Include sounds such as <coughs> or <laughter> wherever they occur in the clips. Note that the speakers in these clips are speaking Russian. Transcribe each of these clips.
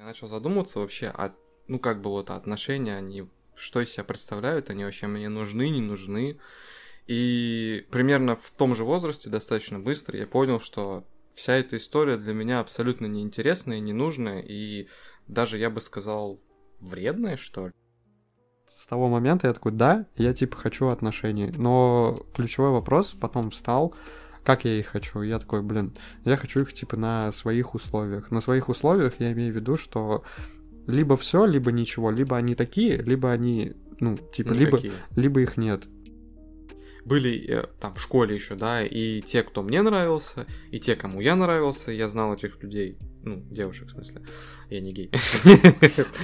Я начал задумываться вообще, а ну как бы вот отношения, они что из себя представляют, они вообще мне нужны, не нужны. И примерно в том же возрасте, достаточно быстро, я понял, что вся эта история для меня абсолютно неинтересная, ненужная и даже, я бы сказал, вредная, что ли. С того момента я такой, да, я типа хочу отношений. Но ключевой вопрос потом встал, как я их хочу. Я такой, блин, я хочу их типа на своих условиях. На своих условиях я имею в виду, что либо все, либо ничего, либо они такие, либо они, ну, типа, либо, либо их нет были э, там в школе еще, да, и те, кто мне нравился, и те, кому я нравился, я знал этих людей, ну, девушек, в смысле. Я не гей.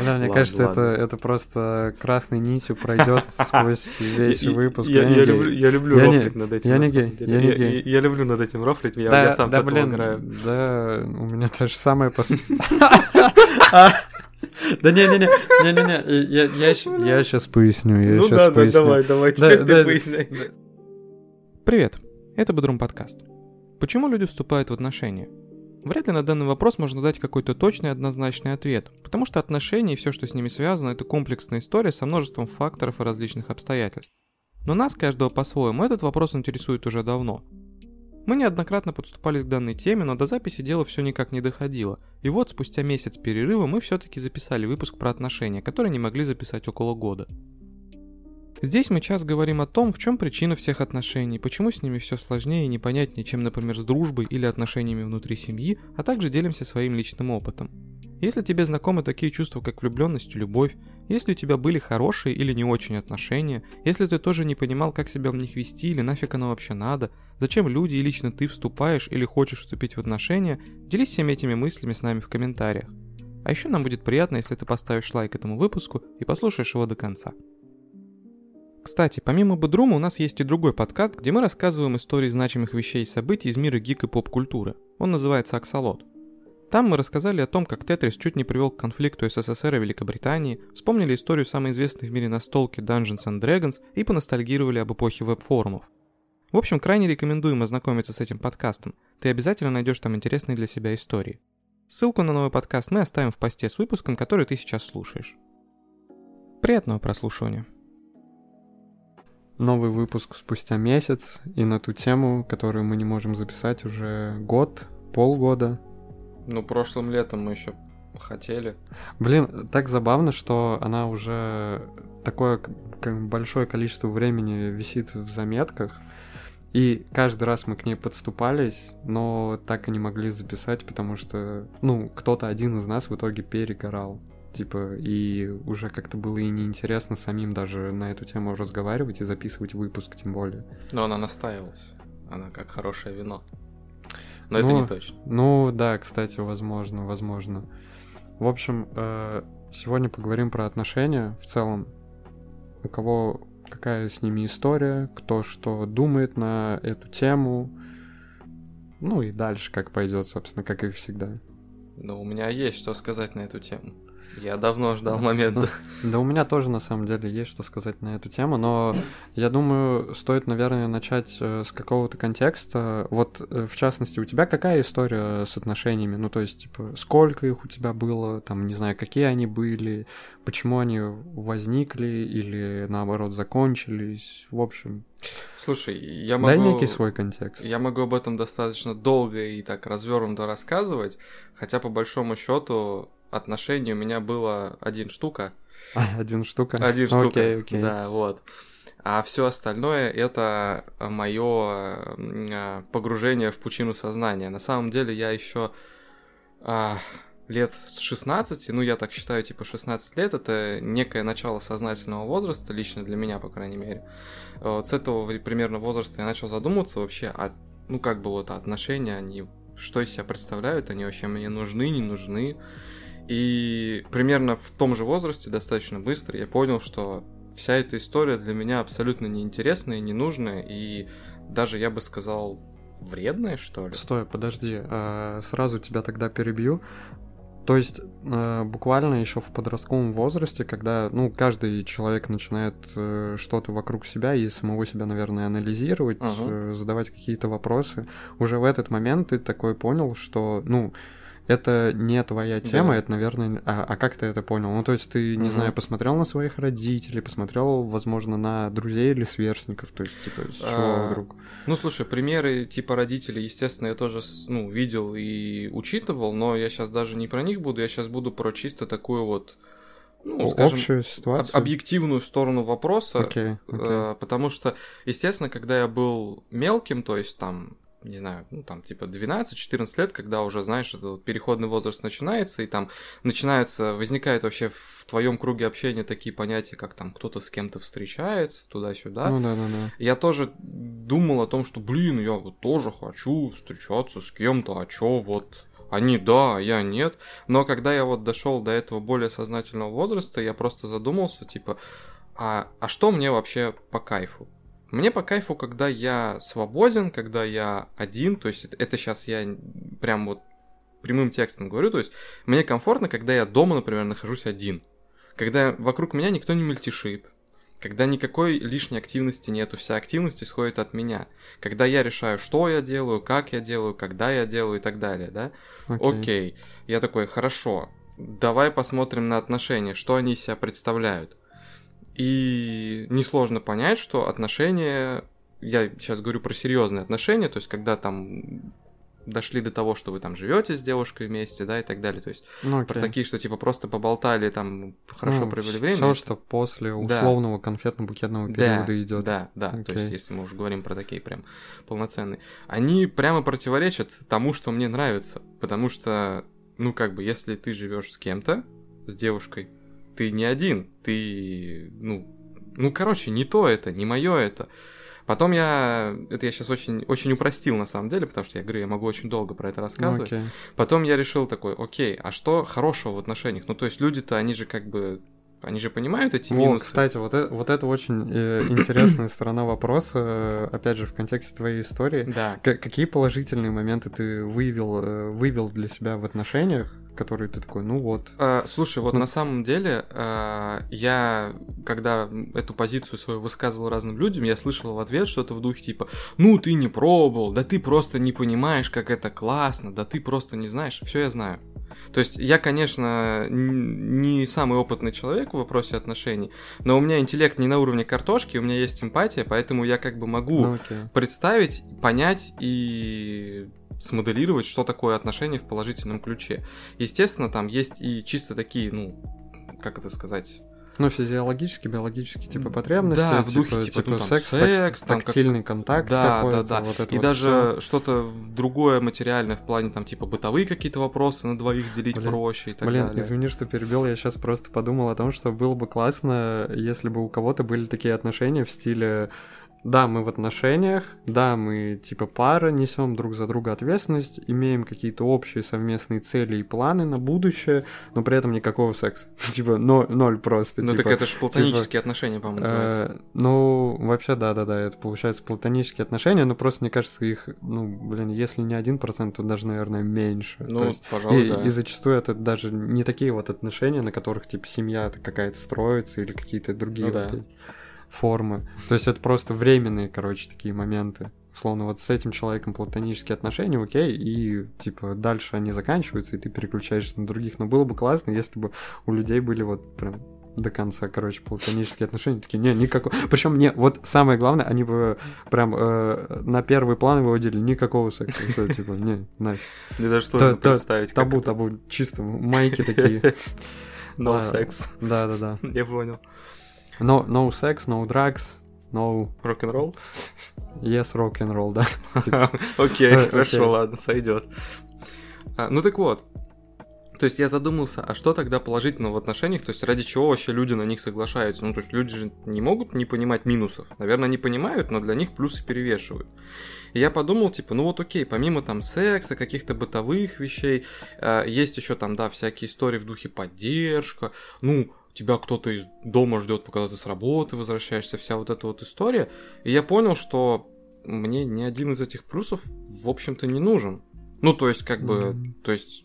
Да, мне кажется, это, это просто красной нитью пройдет <laughs> сквозь весь выпуск. Я, люблю, я люблю рофлить не, над этим. Я не гей, я не гей. Я, люблю над этим рофлить, я, сам да, с этого блин, играю. Да, у меня та же самая пос... <laughs> Да не-не-не, не-не-не, я, я, я сейчас поясню, я ну сейчас да, поясню. да, давай, давай, теперь да, ты да, поясняй. Привет, это Бодрум подкаст. Почему люди вступают в отношения? Вряд ли на данный вопрос можно дать какой-то точный однозначный ответ, потому что отношения и все, что с ними связано, это комплексная история со множеством факторов и различных обстоятельств. Но нас, каждого по-своему, этот вопрос интересует уже давно. Мы неоднократно подступались к данной теме, но до записи дело все никак не доходило. И вот спустя месяц перерыва мы все-таки записали выпуск про отношения, который не могли записать около года. Здесь мы час говорим о том, в чем причина всех отношений, почему с ними все сложнее и непонятнее, чем, например, с дружбой или отношениями внутри семьи, а также делимся своим личным опытом. Если тебе знакомы такие чувства, как влюбленность и любовь, если у тебя были хорошие или не очень отношения, если ты тоже не понимал, как себя в них вести или нафиг оно вообще надо, зачем люди и лично ты вступаешь или хочешь вступить в отношения, делись всеми этими мыслями с нами в комментариях. А еще нам будет приятно, если ты поставишь лайк этому выпуску и послушаешь его до конца. Кстати, помимо Бодрума у нас есть и другой подкаст, где мы рассказываем истории значимых вещей и событий из мира гик и поп-культуры. Он называется «Аксолот». Там мы рассказали о том, как Тетрис чуть не привел к конфликту СССР и Великобритании, вспомнили историю самой известной в мире настолки Dungeons and Dragons и поностальгировали об эпохе веб-форумов. В общем, крайне рекомендуем ознакомиться с этим подкастом. Ты обязательно найдешь там интересные для себя истории. Ссылку на новый подкаст мы оставим в посте с выпуском, который ты сейчас слушаешь. Приятного прослушивания новый выпуск спустя месяц, и на ту тему, которую мы не можем записать уже год, полгода. Ну, прошлым летом мы еще хотели. Блин, так забавно, что она уже такое большое количество времени висит в заметках, и каждый раз мы к ней подступались, но так и не могли записать, потому что, ну, кто-то один из нас в итоге перегорал типа, и уже как-то было и неинтересно самим даже на эту тему разговаривать и записывать выпуск, тем более. Но она настаивалась. Она как хорошее вино. Но ну, это не точно. Ну да, кстати, возможно, возможно. В общем, э, сегодня поговорим про отношения в целом. У кого какая с ними история, кто что думает на эту тему. Ну и дальше как пойдет, собственно, как и всегда. Ну, у меня есть что сказать на эту тему. Я давно ждал момента. Да у меня тоже на самом деле есть что сказать на эту тему, но я думаю, стоит, наверное, начать э, с какого-то контекста. Вот, э, в частности, у тебя какая история с отношениями? Ну, то есть, типа, сколько их у тебя было, там, не знаю, какие они были, почему они возникли или, наоборот, закончились, в общем. Слушай, я могу... Дай некий свой контекст. Я могу об этом достаточно долго и так развернуто рассказывать, хотя, по большому счету, отношений у меня было один штука. <laughs> Один штука? Один штука, окей, окей. да, вот. А все остальное это мое а, погружение в пучину сознания. На самом деле я еще а, лет с 16, ну я так считаю, типа 16 лет, это некое начало сознательного возраста, лично для меня, по крайней мере. Вот с этого примерно возраста я начал задумываться вообще, а ну как бы вот отношения, они что из себя представляют, они вообще мне нужны, не нужны. И примерно в том же возрасте, достаточно быстро, я понял, что вся эта история для меня абсолютно неинтересная, ненужная и даже, я бы сказал, вредная, что ли. Стой, подожди, а, сразу тебя тогда перебью. То есть э, буквально еще в подростковом возрасте, когда, ну, каждый человек начинает э, что-то вокруг себя и самого себя, наверное, анализировать, uh-huh. э, задавать какие-то вопросы, уже в этот момент ты такой понял, что, ну, это не твоя тема, Да. это, наверное... А, а как ты это понял? Ну, то есть ты, не Мгм. знаю, посмотрел на своих родителей, посмотрел, возможно, на друзей или сверстников, то есть, типа, с чего А, вдруг? Ну, слушай, примеры типа родителей, естественно, я тоже ну, видел и учитывал, но я сейчас даже не про них буду, я сейчас буду про чисто такую вот, ну, скажем, Общую об- ситуацию? объективную сторону вопроса. Окей, окей. Э, потому что, естественно, когда я был мелким, то есть там, не знаю, ну там типа 12-14 лет, когда уже, знаешь, этот вот переходный возраст начинается, и там начинаются, возникают вообще в твоем круге общения такие понятия, как там кто-то с кем-то встречается, туда-сюда. Ну, да-да-да. Я тоже думал о том, что, блин, я вот тоже хочу встречаться с кем-то, а чё, вот они да, а я нет. Но когда я вот дошел до этого более сознательного возраста, я просто задумался, типа, а, а что мне вообще по кайфу? Мне по кайфу, когда я свободен, когда я один, то есть это, сейчас я прям вот прямым текстом говорю, то есть мне комфортно, когда я дома, например, нахожусь один. Когда вокруг меня никто не мельтешит, когда никакой лишней активности нету, вся активность исходит от меня. Когда я решаю, что я делаю, как я делаю, когда я делаю и так далее, да? Окей. Я такой, хорошо, давай посмотрим на отношения, что они из себя представляют. И несложно понять, что отношения, я сейчас говорю про серьезные отношения, то есть когда там дошли до того, что вы там живете с девушкой вместе, да, и так далее. То есть Ну, про такие, что типа просто поболтали, там хорошо Ну, провели время. Все, это- что после Да. условного конфетно-букетного Да, периода идет. Да, да. То есть, если мы уже говорим про такие прям полноценные, они прямо противоречат тому, что мне нравится. Потому что, ну, как бы, если ты живешь с кем-то, с девушкой, ты не один. Ты, ну, ну, короче, не то это, не мое это. Потом я, это я сейчас очень, очень упростил на самом деле, потому что я говорю, я могу очень долго про это рассказывать. окей. Потом я решил такой, окей, а что хорошего в отношениях? Ну, то есть люди-то, они же как бы, они же понимают эти Во, минусы. кстати, вот это, вот это очень э, интересная сторона вопроса, э, опять же, в контексте твоей истории. Да. К- какие положительные моменты ты выявил, э, вывел для себя в отношениях, которые ты такой, ну вот, А, слушай, вот Ну. на самом деле, а, я, когда эту позицию свою высказывал разным людям, я слышал в ответ что-то в духе типа, ну ты не пробовал, да ты просто не понимаешь, как это классно, да ты просто не знаешь. Все я знаю. То есть я, конечно, не самый опытный человек в вопросе отношений, но у меня интеллект не на уровне картошки, у меня есть эмпатия, поэтому я как бы могу ну окей. представить, понять и смоделировать, что такое отношения в положительном ключе. Естественно, там есть и чисто такие, ну, как это сказать, Ну, физиологически, биологически, типа, потребности, Да, в духе, типа, типа, типа ну, там, секс, так- секс, там, как- тактильный контакт Да, какой-то, да, да. вот это и вот даже всё. что-то другое материальное в плане там типа бытовые какие-то вопросы на двоих делить Блин, проще и так Блин, далее. извини, что перебил, я сейчас просто подумал о том, что было бы классно, если бы у кого-то были такие отношения в стиле да, мы в отношениях, да, мы типа пара, несем друг за друга ответственность, имеем какие-то общие совместные цели и планы на будущее, но при этом никакого секса. <laughs> Типа ноль, ноль просто. Ну типа, так это же платонические отношения, по-моему. Э, Ну, вообще, да-да-да, это получается платонические отношения, но просто, мне кажется, их, ну, блин, если не один процент, то даже, наверное, меньше. То Ну, есть пожалуй, и, да. и зачастую это даже не такие вот отношения, на которых, типа, семья какая-то строится или какие-то другие Ну вот формы. То есть это просто временные, короче, такие моменты. Условно, вот с этим человеком платонические отношения, окей, и, типа, дальше они заканчиваются, и ты переключаешься на других. Но было бы классно, если бы у людей были вот прям до конца, короче, платонические отношения. Такие, не, никакого... Причем, не, вот самое главное, они бы прям э, на первый план выводили никакого секса. Всё, типа, не, нафиг. Мне даже сложно та- представить, Табу, табу, чисто майки такие. <laughs> No Да. секс. Да-да-да. Я понял. No, no sex, no drugs, no Рок-н-ролл? yes rock and roll, да. Типа, <laughs> Окей, Э, окей. хорошо, ладно, сойдет. Ну так вот. То есть я задумался, а что тогда положительного в отношениях? То есть ради чего вообще люди на них соглашаются? Ну, то есть люди же не могут не понимать минусов. Наверное, не понимают, но для них плюсы перевешивают. И я подумал, типа, ну вот окей, помимо там секса, каких-то бытовых вещей, э, есть еще там, да, всякие истории в духе поддержка, ну, тебя кто-то из дома ждет, пока ты с работы возвращаешься, вся вот эта вот история. И я понял, что мне ни один из этих плюсов, в общем-то, не нужен. Ну, то есть, как бы, Мгм. то есть,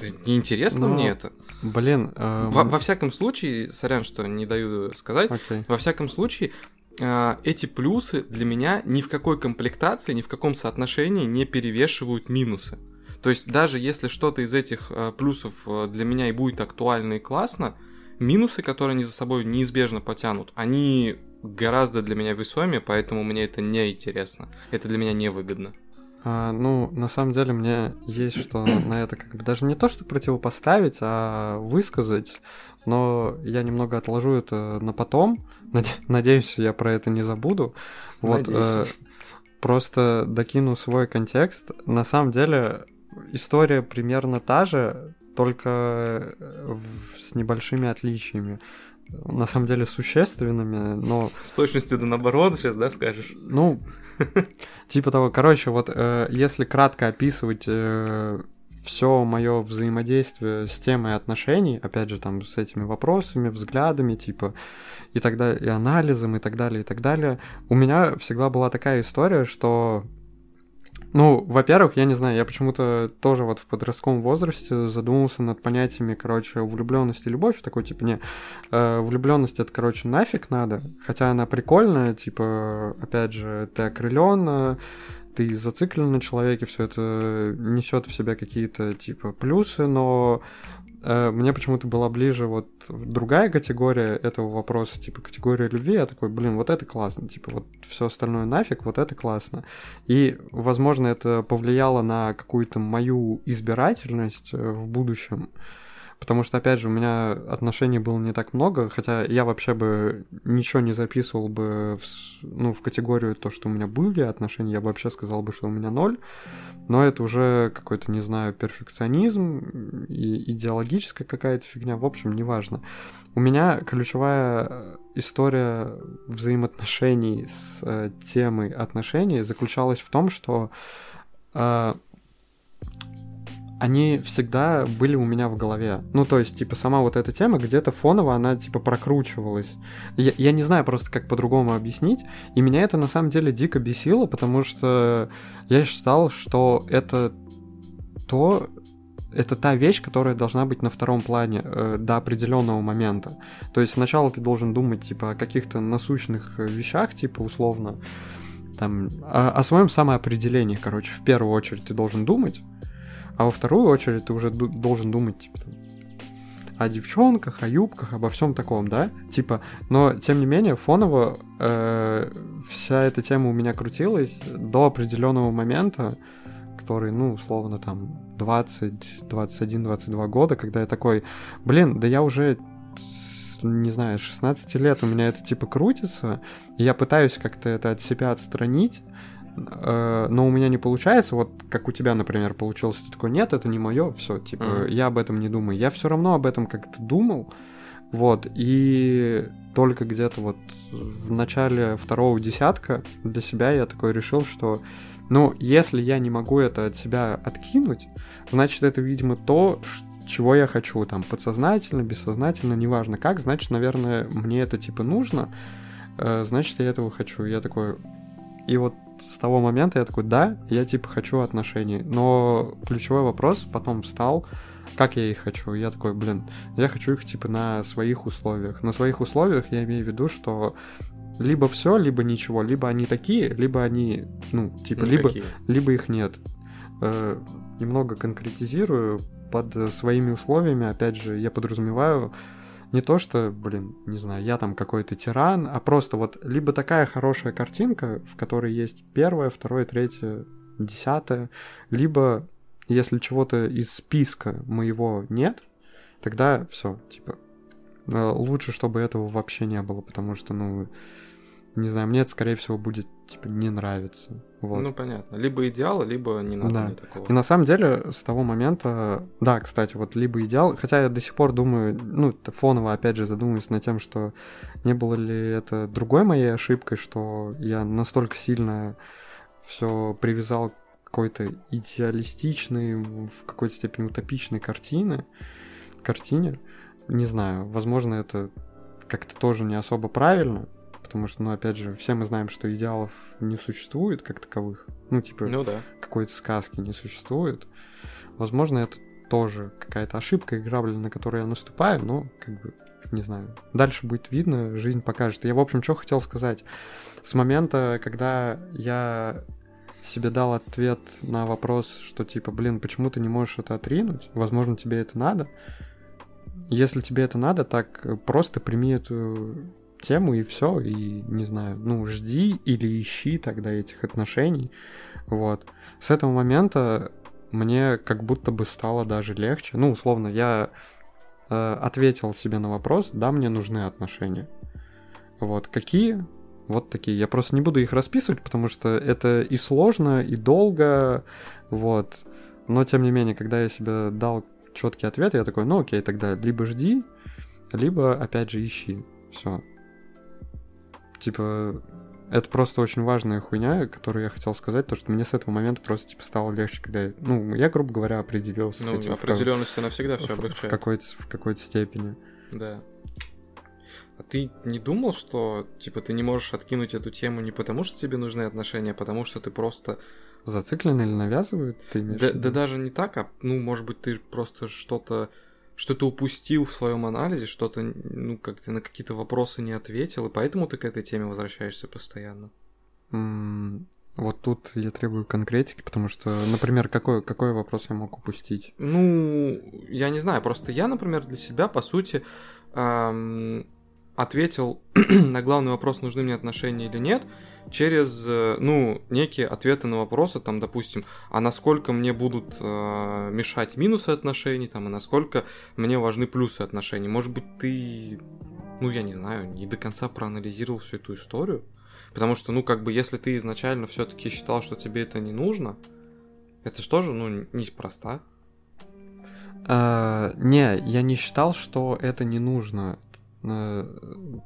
да неинтересно Ну, мне это. Блин, эм, Во, во всяком случае, сорян, что не даю сказать, окей. во всяком случае, э, эти плюсы для меня ни в какой комплектации, ни в каком соотношении не перевешивают минусы. То есть даже если что-то из этих э, плюсов э, для меня и будет актуально и классно, минусы, которые они за собой неизбежно потянут, они гораздо для меня весомее, поэтому мне это не интересно. Это для меня невыгодно. А, ну, на самом деле, мне есть что <coughs> на это как бы даже не то, что противопоставить, а высказать, но я немного отложу это на потом. Надеюсь, я про это не забуду. Вот, э, просто докину свой контекст. На самом деле, история примерно та же, только э, с небольшими отличиями на самом деле существенными, но... С точностью да наоборот сейчас, да, скажешь? Ну, типа того. Короче, вот э, если кратко описывать э, все мое взаимодействие с темой отношений, опять же, там, с этими вопросами, взглядами, типа, и тогда и анализом, и так далее, и так далее, у меня всегда была такая история, что ну, во-первых, я не знаю, я почему-то тоже вот в подростковом возрасте задумался над понятиями, короче, влюбленность и любовь. Такой, типа, не, э, влюбленность это, короче, нафиг надо. Хотя она прикольная, типа, опять же, ты окрылен, ты зациклен на человеке, все это несет в себя какие-то, типа, плюсы, но Э, мне почему-то была ближе вот другая категория этого вопроса, типа категория любви. Я такой, блин, вот это классно, типа вот все остальное нафиг, вот это классно. И, возможно, это повлияло на какую-то мою избирательность э, в будущем. Потому что, опять же, у меня отношений было не так много, хотя я вообще бы ничего не записывал бы в, ну, в категорию то, что у меня были отношения, я бы вообще сказал бы, что у меня ноль. Но это уже какой-то, не знаю, перфекционизм и идеологическая какая-то фигня, в общем, неважно. У меня ключевая история взаимоотношений с э, темой отношений заключалась в том, что э, они всегда были у меня в голове. Ну, то есть, типа, сама вот эта тема где-то фоново, она, типа, прокручивалась. Я, я не знаю просто, как по-другому объяснить. И меня это, на самом деле, дико бесило, потому что я считал, что это то, это та вещь, которая должна быть на втором плане э, до определенного момента. То есть сначала ты должен думать, типа, о каких-то насущных вещах, типа, условно, там, о, о своем самоопределении, короче, в первую очередь ты должен думать, а во вторую очередь ты уже должен думать, типа, о девчонках, о юбках, обо всем таком, да? Типа, но тем не менее, фоново э, вся эта тема у меня крутилась до определенного момента, который, ну, условно, там, 20, 21, 22 года, когда я такой, блин, да я уже не знаю, 16 лет у меня это типа крутится, и я пытаюсь как-то это от себя отстранить, Э, но у меня не получается, вот как у тебя, например, получилось, ты такой, нет, это не мое, все, типа, mm-hmm. я об этом не думаю. Я все равно об этом как-то думал, вот, и только где-то вот в начале второго десятка для себя я такой решил, что, ну, если я не могу это от себя откинуть, значит, это, видимо, то, чего я хочу, там, подсознательно, бессознательно, неважно как, значит, наверное, мне это, типа, нужно, э, значит, я этого хочу. Я такой, и вот с того момента я такой, да, я типа хочу отношений. Но ключевой вопрос потом встал, как я их хочу. Я такой, блин, я хочу их типа на своих условиях. На своих условиях я имею в виду, что либо все, либо ничего, либо они такие, либо они, ну, типа, либо, либо их нет. Э, немного конкретизирую под своими условиями, опять же, я подразумеваю не то, что, блин, не знаю, я там какой-то тиран, а просто вот либо такая хорошая картинка, в которой есть первое, второе, третье, десятое, либо если чего-то из списка моего нет, тогда все, типа, э, лучше, чтобы этого вообще не было, потому что, ну, не знаю, мне это, скорее всего, будет, типа, не нравиться. Вот. Ну, понятно. Либо идеал, либо не надо да. мне такого. И на самом деле, с того момента, да, кстати, вот либо идеал, хотя я до сих пор думаю, ну, фоново, опять же, задумываюсь над тем, что не было ли это другой моей ошибкой, что я настолько сильно все привязал к какой-то идеалистичной, в какой-то степени утопичной картины, картине. Не знаю, возможно, это как-то тоже не особо правильно, потому что, ну, опять же, все мы знаем, что идеалов не существует как таковых. Ну, типа, ну, да. какой-то сказки не существует. Возможно, это тоже какая-то ошибка и грабли, на которую я наступаю, но, как бы, не знаю. Дальше будет видно, жизнь покажет. Я, в общем, что хотел сказать. С момента, когда я себе дал ответ на вопрос, что типа, блин, почему ты не можешь это отринуть? Возможно, тебе это надо. Если тебе это надо, так просто прими эту тему и все, и не знаю, ну, жди или ищи тогда этих отношений. Вот. С этого момента мне как будто бы стало даже легче. Ну, условно, я э, ответил себе на вопрос, да, мне нужны отношения. Вот, какие? Вот такие. Я просто не буду их расписывать, потому что это и сложно, и долго, вот. Но, тем не менее, когда я себе дал четкий ответ, я такой, ну окей, тогда либо жди, либо, опять же, ищи. Все. Типа, это просто очень важная хуйня, которую я хотел сказать, то, что мне с этого момента просто, типа, стало легче, когда я, ну, я, грубо говоря, определился ну, с этим. определенность, она всегда все в, облегчает. В какой-то, в какой-то степени. Да. А ты не думал, что, типа, ты не можешь откинуть эту тему не потому, что тебе нужны отношения, а потому что ты просто... Зациклен или навязывают, ты имеешь Да, в да даже не так, а, ну, может быть, ты просто что-то что-то упустил в своем анализе, что-то, ну, как ты на какие-то вопросы не ответил, и поэтому ты к этой теме возвращаешься постоянно. Вот тут я требую конкретики, потому что, например, какой, какой вопрос я мог упустить? Ну, я не знаю, просто я, например, для себя, по сути, ам, ответил <clears throat> на главный вопрос, нужны мне отношения или нет, через, э, ну, некие ответы на вопросы, там, допустим, а насколько мне будут э, мешать минусы отношений, там, и насколько мне важны плюсы отношений. Может быть, ты, ну, я не знаю, не до конца проанализировал всю эту историю? Потому что, ну, как бы, если ты изначально все-таки считал, что тебе это не нужно, это же тоже, ну, неспроста. А, не, я не считал, что это не нужно. Э,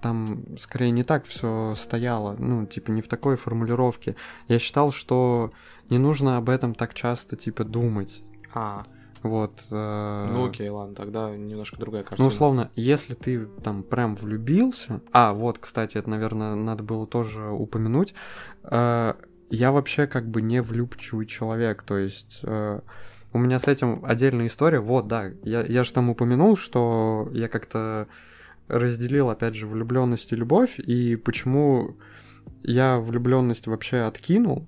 Там скорее не так все стояло, ну, типа, не в такой формулировке. Я считал, что не нужно об этом так часто, типа, думать. А, Вот. э, ну окей, ладно, тогда немножко другая картина. Ну, условно, если ты там прям влюбился... А, вот, кстати, это, наверное, надо было тоже упомянуть. Э, Я вообще как бы не влюбчивый человек, то есть... э, У меня с этим отдельная история. Вот, да, я, я же там упомянул, что я как-то разделил, опять же, влюбленность и любовь, и почему я влюбленность вообще откинул,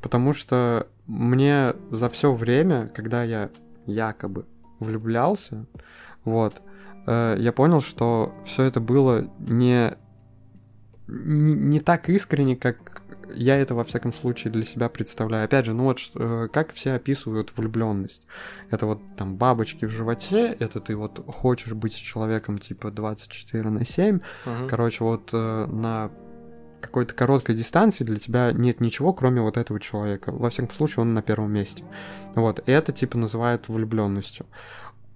потому что мне за все время, когда я якобы влюблялся, вот, э, я понял, что все это было не, не не так искренне, как я это во всяком случае для себя представляю. Опять же, ну вот э, как все описывают влюбленность. Это вот там бабочки в животе, это ты вот хочешь быть с человеком типа 24 на 7. Мгм. Короче, вот э, на какой-то короткой дистанции для тебя нет ничего, кроме вот этого человека. Во всяком случае, он на первом месте. Вот, и это типа называют влюбленностью.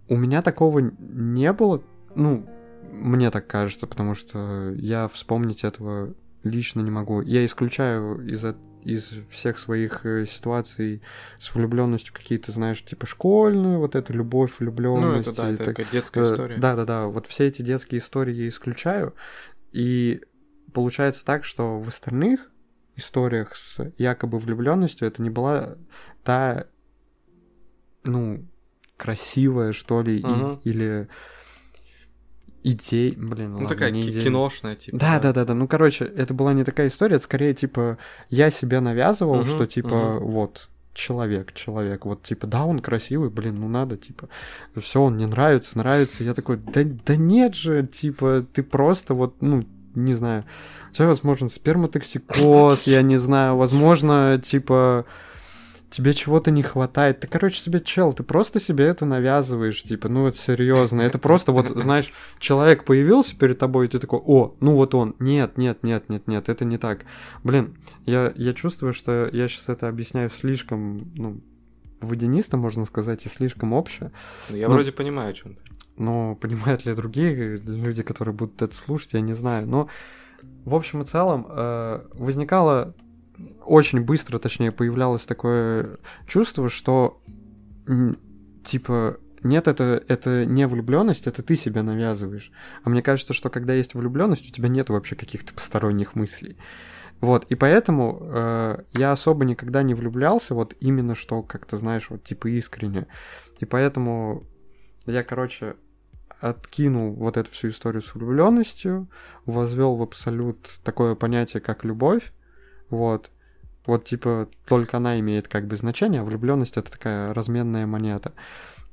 У меня такого не было, ну, мне так кажется, потому что я вспомнить этого лично не могу. Я исключаю из, из всех своих э, ситуаций с влюбленностью какие-то, знаешь, типа школьную, вот эту любовь, Ну, влюбленность. это да, и это так- детская Э, история. Да, да, да. Вот все эти детские истории я исключаю. И получается так, что в остальных историях с якобы влюбленностью это не была та, ну, красивая, что ли, и- Мгм. или идея, блин, Ну, ладно, такая не идея. киношная, типа. Да, да, да, да. Ну, короче, это была не такая история, это скорее, типа, я себе навязывал, Мгм, что, типа, мгм. вот, человек, человек, вот, типа, да, он красивый, блин, ну надо, типа, все, он мне нравится, нравится. Я такой, да, да нет же, типа, ты просто вот, ну, не знаю, у тебя, возможно, сперматоксикоз, я не знаю, возможно, типа, тебе чего-то не хватает. Ты, короче, себе чел, ты просто себе это навязываешь, типа, ну вот серьезно. Это просто вот, <laughs> знаешь, человек появился перед тобой, и ты такой, о, ну вот он. Нет, нет, нет, нет, нет, это не так. Блин, я, я чувствую, что я сейчас это объясняю слишком, ну, водянисто, можно сказать, и слишком обще. Я Ну, вроде понимаю, о чем ты. Но понимают ли другие люди, которые будут это слушать, я не знаю. Но в общем и целом э, возникало очень быстро, точнее, появлялось такое чувство, что типа нет, это, это не влюбленность, это ты себя навязываешь. А мне кажется, что когда есть влюбленность, у тебя нет вообще каких-то посторонних мыслей. Вот, и поэтому э, я особо никогда не влюблялся, вот именно что, как-то, знаешь, вот типа искренне. И поэтому я, короче, откинул вот эту всю историю с влюбленностью, возвел в абсолют такое понятие, как любовь, вот, Вот, типа, только она имеет как бы значение, а влюбленность это такая разменная монета.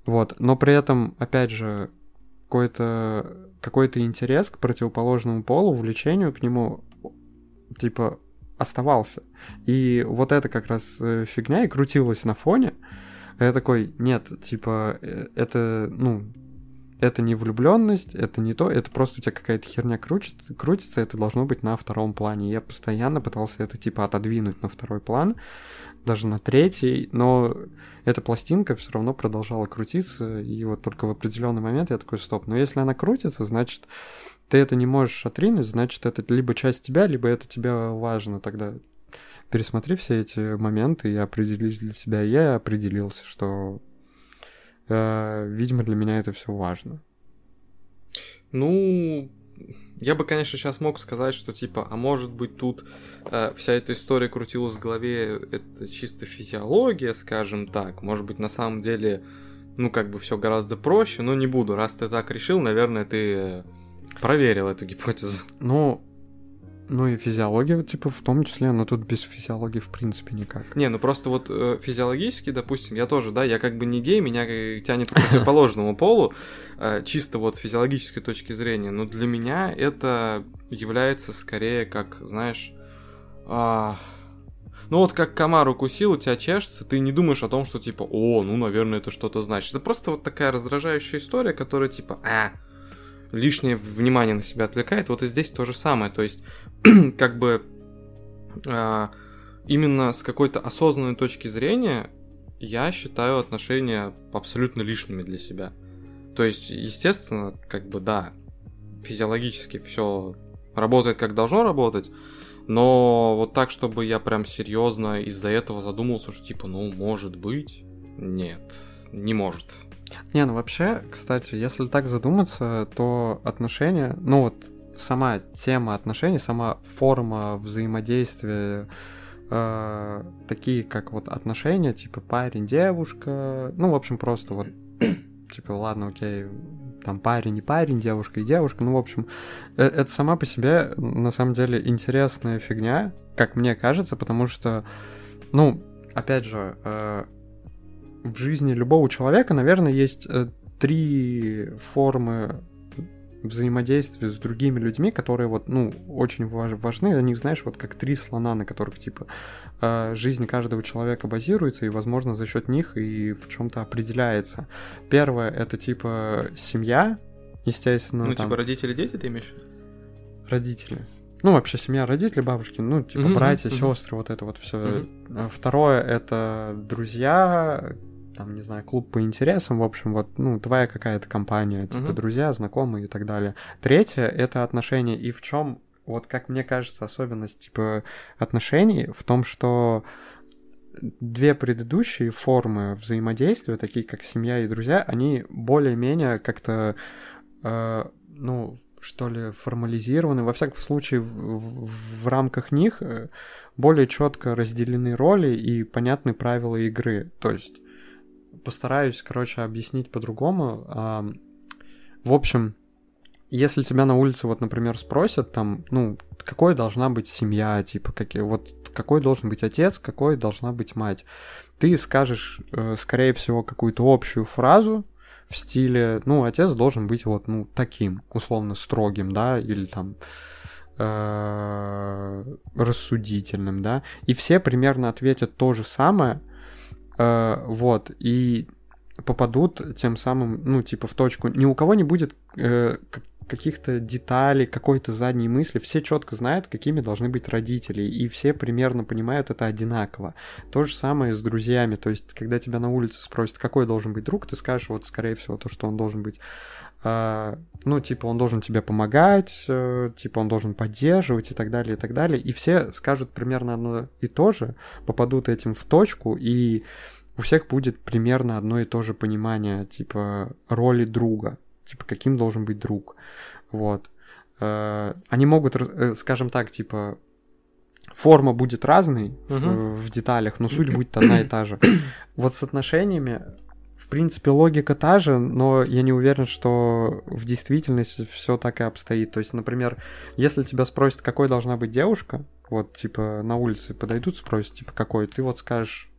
Вот. Но при этом, опять же, какой-то какой-то интерес к противоположному полу, влечению к нему, типа, оставался. И вот это как раз э, фигня и крутилась на фоне. Я такой, нет, типа, э, это, ну, это не влюбленность, это не то, это просто у тебя какая-то херня крутится, крутится, это должно быть на втором плане. Я постоянно пытался это типа отодвинуть на второй план, даже на третий, но эта пластинка все равно продолжала крутиться, и вот только в определенный момент я такой, стоп, но если она крутится, значит, ты это не можешь отринуть, значит, это либо часть тебя, либо это тебе важно, тогда пересмотри все эти моменты и определись для себя. Я определился, что, видимо, для меня это все важно. Ну, я бы, конечно, сейчас мог сказать, что типа, а может быть тут э, вся эта история крутилась в голове, это чисто физиология, скажем так. Может быть, на самом деле, ну, как бы все гораздо проще, но не буду. Раз ты так решил, наверное, ты проверил эту гипотезу. Ну, ну и физиология, типа, в том числе, но тут без физиологии в принципе никак. Не, ну просто вот э, физиологически, допустим, я тоже, да, я как бы не гей, меня тянет к противоположному <laughs> полу, э, чисто вот с физиологической точки зрения, но для меня это является скорее как, знаешь, э, ну вот как комар укусил, у тебя чешется, ты не думаешь о том, что типа, о, ну, наверное, это что-то значит. Это просто вот такая раздражающая история, которая типа, а, лишнее внимание на себя отвлекает. Вот и здесь то же самое. То есть, <clears throat> как бы а, именно с какой-то осознанной точки зрения я считаю отношения абсолютно лишними для себя. То есть, естественно, как бы да, физиологически все работает как должно работать, но вот так, чтобы я прям серьезно из-за этого задумался, что типа, ну, может быть, нет, не может. Не, ну вообще, кстати, если так задуматься, то отношения, ну вот сама тема отношений, сама форма взаимодействия, э, такие как вот отношения, типа парень, девушка, ну, в общем, просто вот, <clears throat> типа, ладно, окей, там парень и парень, девушка и девушка, ну, в общем, э это сама по себе, на самом деле, интересная фигня, как мне кажется, потому что, ну, опять же, э, в жизни любого человека, наверное, есть э, три формы взаимодействия с другими людьми, которые вот, ну, очень важны. Они, знаешь, вот как три слона, на которых, типа, э, жизнь каждого человека базируется, и, возможно, за счет них и в чем-то определяется. Первое — это, типа, семья, естественно. Ну, там... типа, родители, дети ты имеешь? Родители. Ну, вообще семья, родители, бабушки, ну, типа, mm-hmm, братья, mm-hmm. сестры, вот это вот все. Mm-hmm. Второе это друзья, там, не знаю, клуб по интересам, в общем, вот, ну, твоя какая-то компания, типа, uh-huh. друзья, знакомые и так далее. Третье — это отношения, и в чем, вот, как мне кажется, особенность, типа, отношений в том, что две предыдущие формы взаимодействия, такие как семья и друзья, они более-менее как-то, э, ну, что ли, формализированы. Во всяком случае, в, в, в рамках них э, более четко разделены роли и понятны правила игры. То есть постараюсь, короче, объяснить по-другому. В общем, если тебя на улице, вот, например, спросят, там, ну, какой должна быть семья, типа, какие, вот, какой должен быть отец, какой должна быть мать, ты скажешь, э, скорее всего, какую-то общую фразу в стиле, ну, отец должен быть вот, ну, таким, условно, строгим, да, или там э, рассудительным, да, и все примерно ответят то же самое, Э, вот, и попадут тем самым, ну, типа, в точку. Ни у кого не будет э, каких-то деталей, какой-то задней мысли. Все четко знают, какими должны быть родители, и все примерно понимают это одинаково. То же самое с друзьями. То есть, когда тебя на улице спросят, какой должен быть друг, ты скажешь, вот, скорее всего, то, что он должен быть ну, типа, он должен тебе помогать, uh, типа, он должен поддерживать и так далее, и так далее. И все скажут примерно одно и то же, попадут этим в точку, и у всех будет примерно одно и то же понимание, типа, роли друга, типа, каким должен быть друг. Вот. Uh, они могут, э, скажем так, типа, форма будет разной uh-huh. в, в деталях, но суть <clears throat> будет одна и та же. Вот с отношениями в принципе, логика та же, но я не уверен, что в действительности все так и обстоит. То есть, например, если тебя спросят, какой должна быть девушка, вот, типа, на улице подойдут, спросят, типа, какой, ты вот скажешь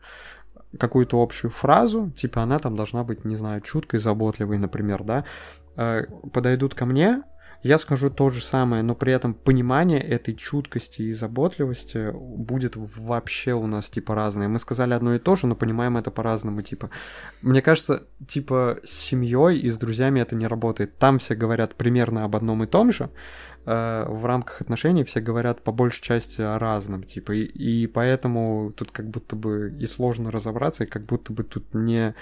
какую-то общую фразу, типа, она там должна быть, не знаю, чуткой, заботливой, например, да, э, подойдут ко мне, я скажу то же самое, но при этом понимание этой чуткости и заботливости будет вообще у нас, типа, разное. Мы сказали одно и то же, но понимаем это по-разному, типа. Мне кажется, типа, с семьей и с друзьями это не работает. Там все говорят примерно об одном и том же, э, в рамках отношений все говорят по большей части о разном, типа, и, и поэтому тут как будто бы и сложно разобраться, и как будто бы тут не,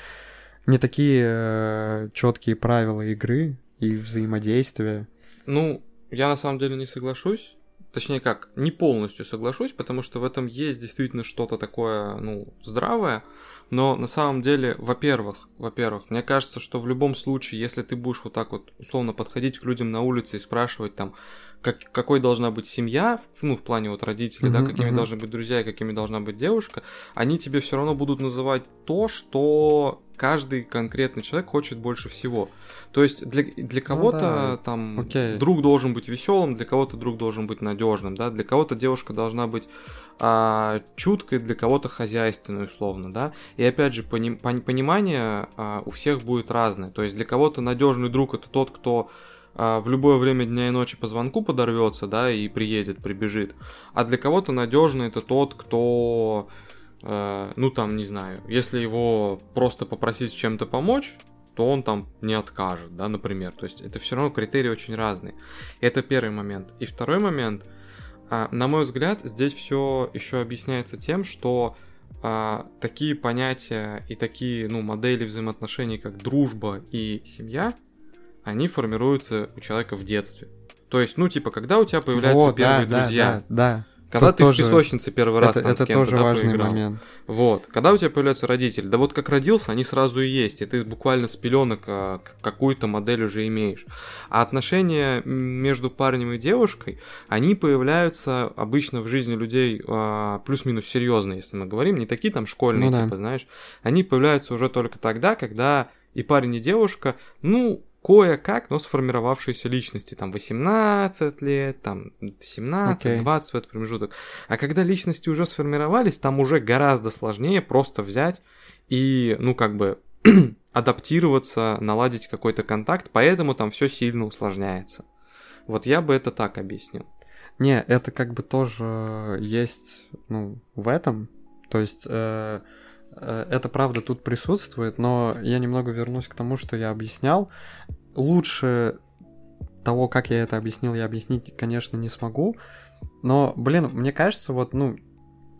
не такие э, четкие правила игры и взаимодействия. Ну, я на самом деле не соглашусь. Точнее как, не полностью соглашусь, потому что в этом есть действительно что-то такое, ну, здравое. Но на самом деле, во-первых, во-первых, мне кажется, что в любом случае, если ты будешь вот так вот условно подходить к людям на улице и спрашивать там, как, какой должна быть семья, ну, в плане вот родителей, mm-hmm, да, какими mm-hmm. должны быть друзья и какими должна быть девушка, они тебе все равно будут называть то, что каждый конкретный человек хочет больше всего. То есть для, для ну кого-то ну, да. там okay. друг должен быть веселым, для кого-то друг должен быть надежным, да, для кого-то девушка должна быть а, чуткой, для кого-то хозяйственной, условно, да. И опять же, пони, понимание а, у всех будет разное. То есть для кого-то надежный друг это тот, кто а, в любое время дня и ночи по звонку подорвется, да, и приедет, прибежит. А для кого-то надежный это тот, кто, э, ну там, не знаю, если его просто попросить чем-то помочь, то он там не откажет, да, например. То есть это все равно критерии очень разные. Это первый момент. И второй момент, э, на мой взгляд, здесь все еще объясняется тем, что э, такие понятия и такие, ну, модели взаимоотношений, как дружба и семья, они формируются у человека в детстве. То есть, ну, типа, когда у тебя появляются вот, первые да, друзья? Да, да. Когда Тут ты тоже... в песочнице первый раз это, там это с кем-то тоже да, важный поиграл. момент. Вот. Когда у тебя появляются родители, да вот как родился, они сразу и есть, и ты буквально с пеленок а, какую-то модель уже имеешь. А отношения между парнем и девушкой, они появляются обычно в жизни людей а, плюс-минус серьезные, если мы говорим, не такие там школьные, ну, типа, да. знаешь. Они появляются уже только тогда, когда и парень, и девушка, ну, кое-как, но сформировавшиеся личности, там 18 лет, там 17, okay. 20 в этот промежуток. А когда личности уже сформировались, там уже гораздо сложнее просто взять и, ну, как бы <clears throat> адаптироваться, наладить какой-то контакт, поэтому там все сильно усложняется. Вот я бы это так объяснил. Не, это как бы тоже есть, ну, в этом. То есть Э, это правда тут присутствует, но я немного вернусь к тому, что я объяснял. Лучше того, как я это объяснил, я объяснить, конечно, не смогу. Но, блин, мне кажется, вот, ну,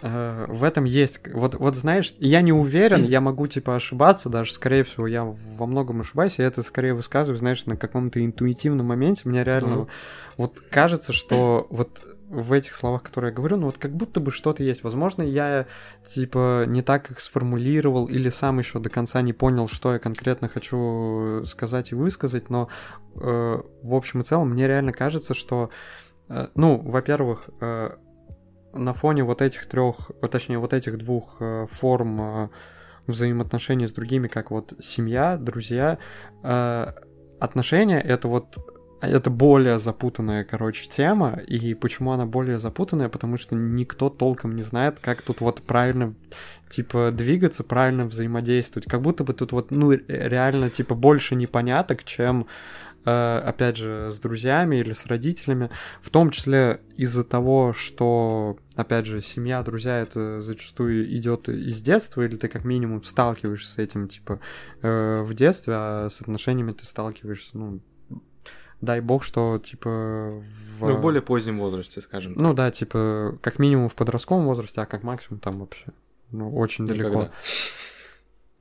э, в этом есть... Вот, вот знаешь, я не уверен, я могу, типа, ошибаться, даже, скорее всего, я во многом ошибаюсь, я это скорее высказываю, знаешь, на каком-то интуитивном моменте. Мне реально mm-hmm. вот кажется, что вот в этих словах, которые я говорю, ну вот как будто бы что-то есть. Возможно, я типа не так их сформулировал или сам еще до конца не понял, что я конкретно хочу сказать и высказать, но э, в общем и целом мне реально кажется, что, э, ну, во-первых, э, на фоне вот этих трех, точнее вот этих двух э, форм э, взаимоотношений с другими, как вот семья, друзья, э, отношения это вот это более запутанная, короче, тема. И почему она более запутанная? Потому что никто толком не знает, как тут вот правильно, типа, двигаться, правильно взаимодействовать. Как будто бы тут вот, ну, реально, типа, больше непоняток, чем э, опять же, с друзьями или с родителями, в том числе из-за того, что, опять же, семья, друзья, это зачастую идет из детства, или ты как минимум сталкиваешься с этим, типа, э, в детстве, а с отношениями ты сталкиваешься, ну, дай бог, что, типа... В... Ну, в более позднем возрасте, скажем так. Ну да, типа, как минимум в подростковом возрасте, а как максимум там вообще, ну, очень Никогда. далеко.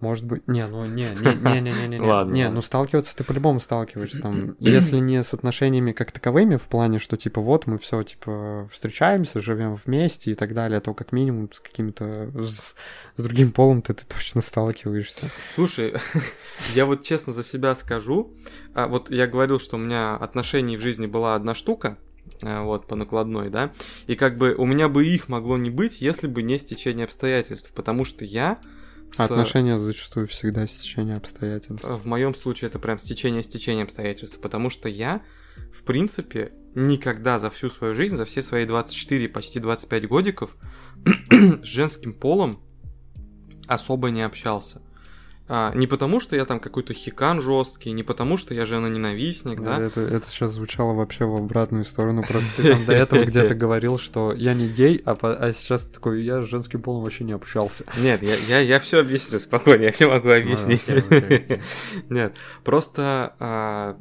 Может быть, не, ну не, не, не, не, не, не, <laughs> ладно, не, ладно. ну сталкиваться ты по-любому сталкиваешься там, <clears throat> если не с отношениями как таковыми в плане, что типа вот мы все типа встречаемся, живем вместе и так далее, то как минимум с каким-то с, с другим полом ты, ты точно сталкиваешься. Слушай, <laughs> я вот честно за себя скажу, а вот я говорил, что у меня отношений в жизни была одна штука, а, вот, по накладной, да, и как бы у меня бы их могло не быть, если бы не стечение обстоятельств, потому что я с- Отношения зачастую всегда стечение обстоятельств. В моем случае это прям стечение стечения обстоятельств, потому что я, в принципе, никогда за всю свою жизнь, за все свои 24, почти 25 годиков <clears throat> с женским полом особо не общался. А, не потому, что я там какой-то хикан жесткий, не потому, что я жена-ненавистник, да? Это, это сейчас звучало вообще в обратную сторону. Просто ты там до этого где-то говорил, что я не гей, а, по- а сейчас такой, я с женским полом вообще не общался. Нет, я, я, я все объясню, спокойно, я все могу объяснить. окей, окей. Нет, просто а,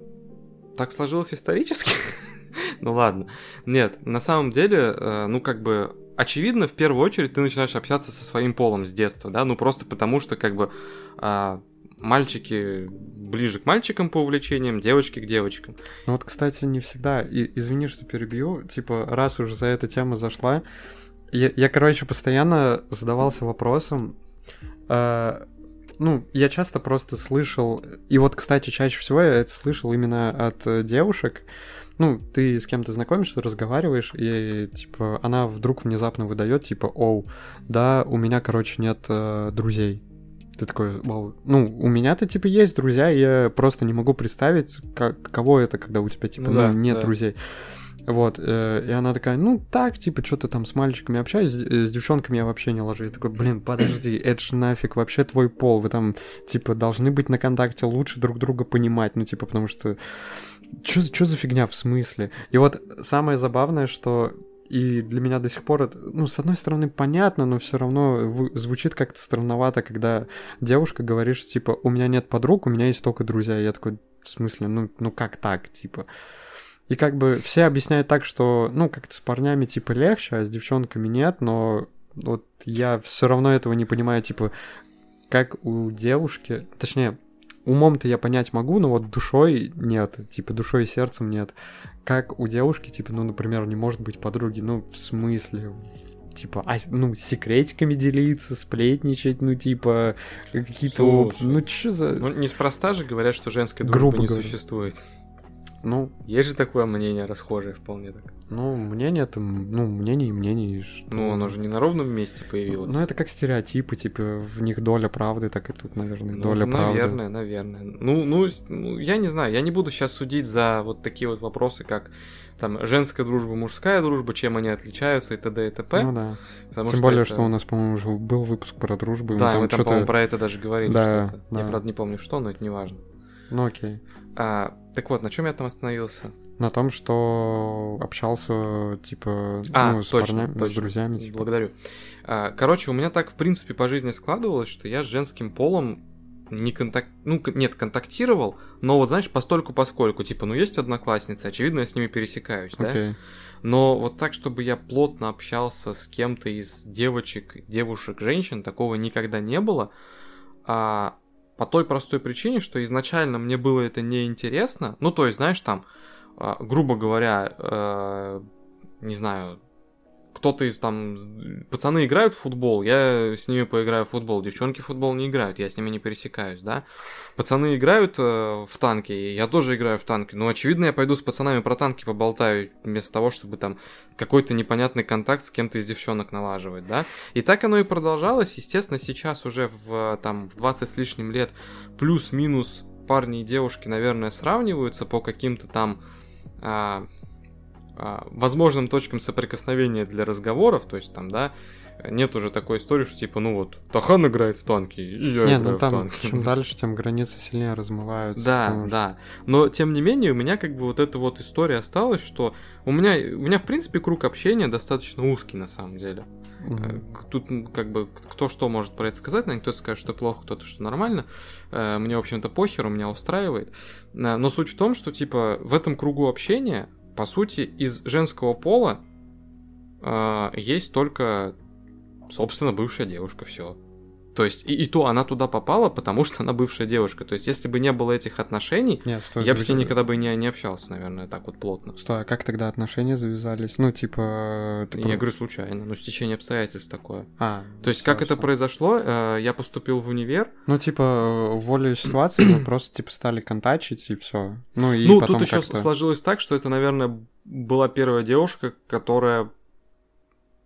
так сложилось исторически. <laughs> ну ладно. Нет, на самом деле, э, ну как бы очевидно, в первую очередь ты начинаешь общаться со своим полом с детства, да, ну просто потому что как бы а, мальчики ближе к мальчикам по увлечениям, девочки к девочкам. Ну вот, кстати, не всегда. И, извини, что перебью. Типа, раз уже за эта тема зашла, я, я, короче, постоянно задавался вопросом. э, ну, я часто просто слышал, и вот, кстати, чаще всего я это слышал именно от э, девушек. Ну, ты с кем-то знакомишься, разговариваешь, и, типа, она вдруг внезапно выдает, типа, оу, да, у меня, короче, нет э, друзей. Ты такой, вау. Ну, у меня-то, типа, есть друзья, я просто не могу представить, как, каково это, когда у тебя, типа, Ну ну, да, нет да. друзей. Вот, э, и она такая, ну, так, типа, что-то там с мальчиками общаюсь, с, э, с девчонками я вообще не ложу. Я такой, блин, подожди, это ж нафиг вообще твой пол, вы там, типа, должны быть на контакте лучше друг друга понимать, ну, типа, потому что... Чё, чё за фигня в смысле? И вот самое забавное, что и для меня до сих пор это, ну, с одной стороны, понятно, но все равно звучит как-то странновато, когда девушка говорит, что, типа, у меня нет подруг, у меня есть только друзья. И я такой, в смысле, ну, ну как так, типа? И как бы все объясняют так, что, ну, как-то с парнями, типа, легче, а с девчонками нет, но вот я все равно этого не понимаю, типа, как у девушки, точнее, умом-то я понять могу, но вот душой нет, типа, душой и сердцем нет. Как у девушки, типа, ну, например, не может быть подруги, ну, в смысле, типа, а, ну, секретиками делиться, сплетничать, ну, типа, какие-то... Ну, что за... Ну, неспроста же говорят, что женской дружбы Грубо не говоря. существует. Ну, Есть же такое мнение расхожее вполне так. ну, мнение это, ну, мнение и мнение. и что- Ну, оно же не на ровном месте появилось. Ну, это как стереотипы, типа, в них доля правды, так и тут, наверное, Ну, доля правды. наверное, наверное. Ну, ну, ну, я не знаю, я не буду сейчас судить за вот такие вот вопросы, как там женская дружба, мужская дружба, чем они отличаются и т.д. и т.п. Ну да. потому Тем более, это- что у нас, по-моему, уже был выпуск про дружбу. Да, мы там, что-то- по-моему, про это даже говорили. Да, что-то. да. Я, правда, не помню, что, но это не важно. Ну окей. А, так вот, на чем я там остановился? На том, что общался, типа, А, ну, с точно, парнями, с точно. друзьями. Типа. Благодарю. А, короче, у меня так, в принципе, по жизни складывалось, что я с женским полом не контак... Ну, нет, контактировал, но вот, знаешь, постольку поскольку, типа, ну, есть одноклассницы, очевидно, я с ними пересекаюсь, да? Окей. Но вот так, чтобы я плотно общался с кем-то из девочек, девушек, женщин, такого никогда не было. А по той простой причине, что изначально мне было это неинтересно. Ну, то есть, знаешь, там, а, грубо говоря, э, не знаю, кто-то из там... Пацаны играют в футбол, я с ними поиграю в футбол. Девчонки в футбол не играют, я с ними не пересекаюсь, да? Пацаны играют э, в танки, я тоже играю в танки. Ну, очевидно, я пойду с пацанами про танки поболтаю, вместо того, чтобы там какой-то непонятный контакт с кем-то из девчонок налаживать, да? И так оно и продолжалось. Естественно, сейчас уже в, там, в 20 с лишним лет плюс-минус парни и девушки, наверное, сравниваются по каким-то там а, возможным точкам соприкосновения для разговоров, то есть там, да, нет уже такой истории, что типа, ну вот, Тахан играет в танки, и я Не, играю ну в там, танки. чем дальше, тем границы сильнее размываются. Да, что- да. Но тем не менее, у меня как бы вот эта вот история осталась, что у меня, у меня в принципе круг общения достаточно узкий на самом деле. К- Тут как бы кто что может про это сказать, наверное, кто-то скажет, что плохо, кто-то, что нормально. Э, Мне, в общем-то, похер, меня устраивает. Э, Но суть в том, что, типа, в этом кругу общения, по сути, из женского пола э, есть только, собственно, бывшая девушка, все. То есть, и, и то она туда попала, потому что она бывшая девушка. То есть, если бы не было этих отношений, Нет, стой, я бы с ней никогда бы не, не общался, наверное, так вот плотно. Стой, а как тогда отношения завязались? Ну, типа... ты Я говорю случайно, ну, стечение обстоятельств такое. А, То есть, как это произошло, э, я поступил в универ. Ну, типа, э, волею ситуации мы <clears throat> просто, типа, стали контачить, и все. Ну, и ну, тут еще сложилось так, что это, наверное, была первая девушка, которая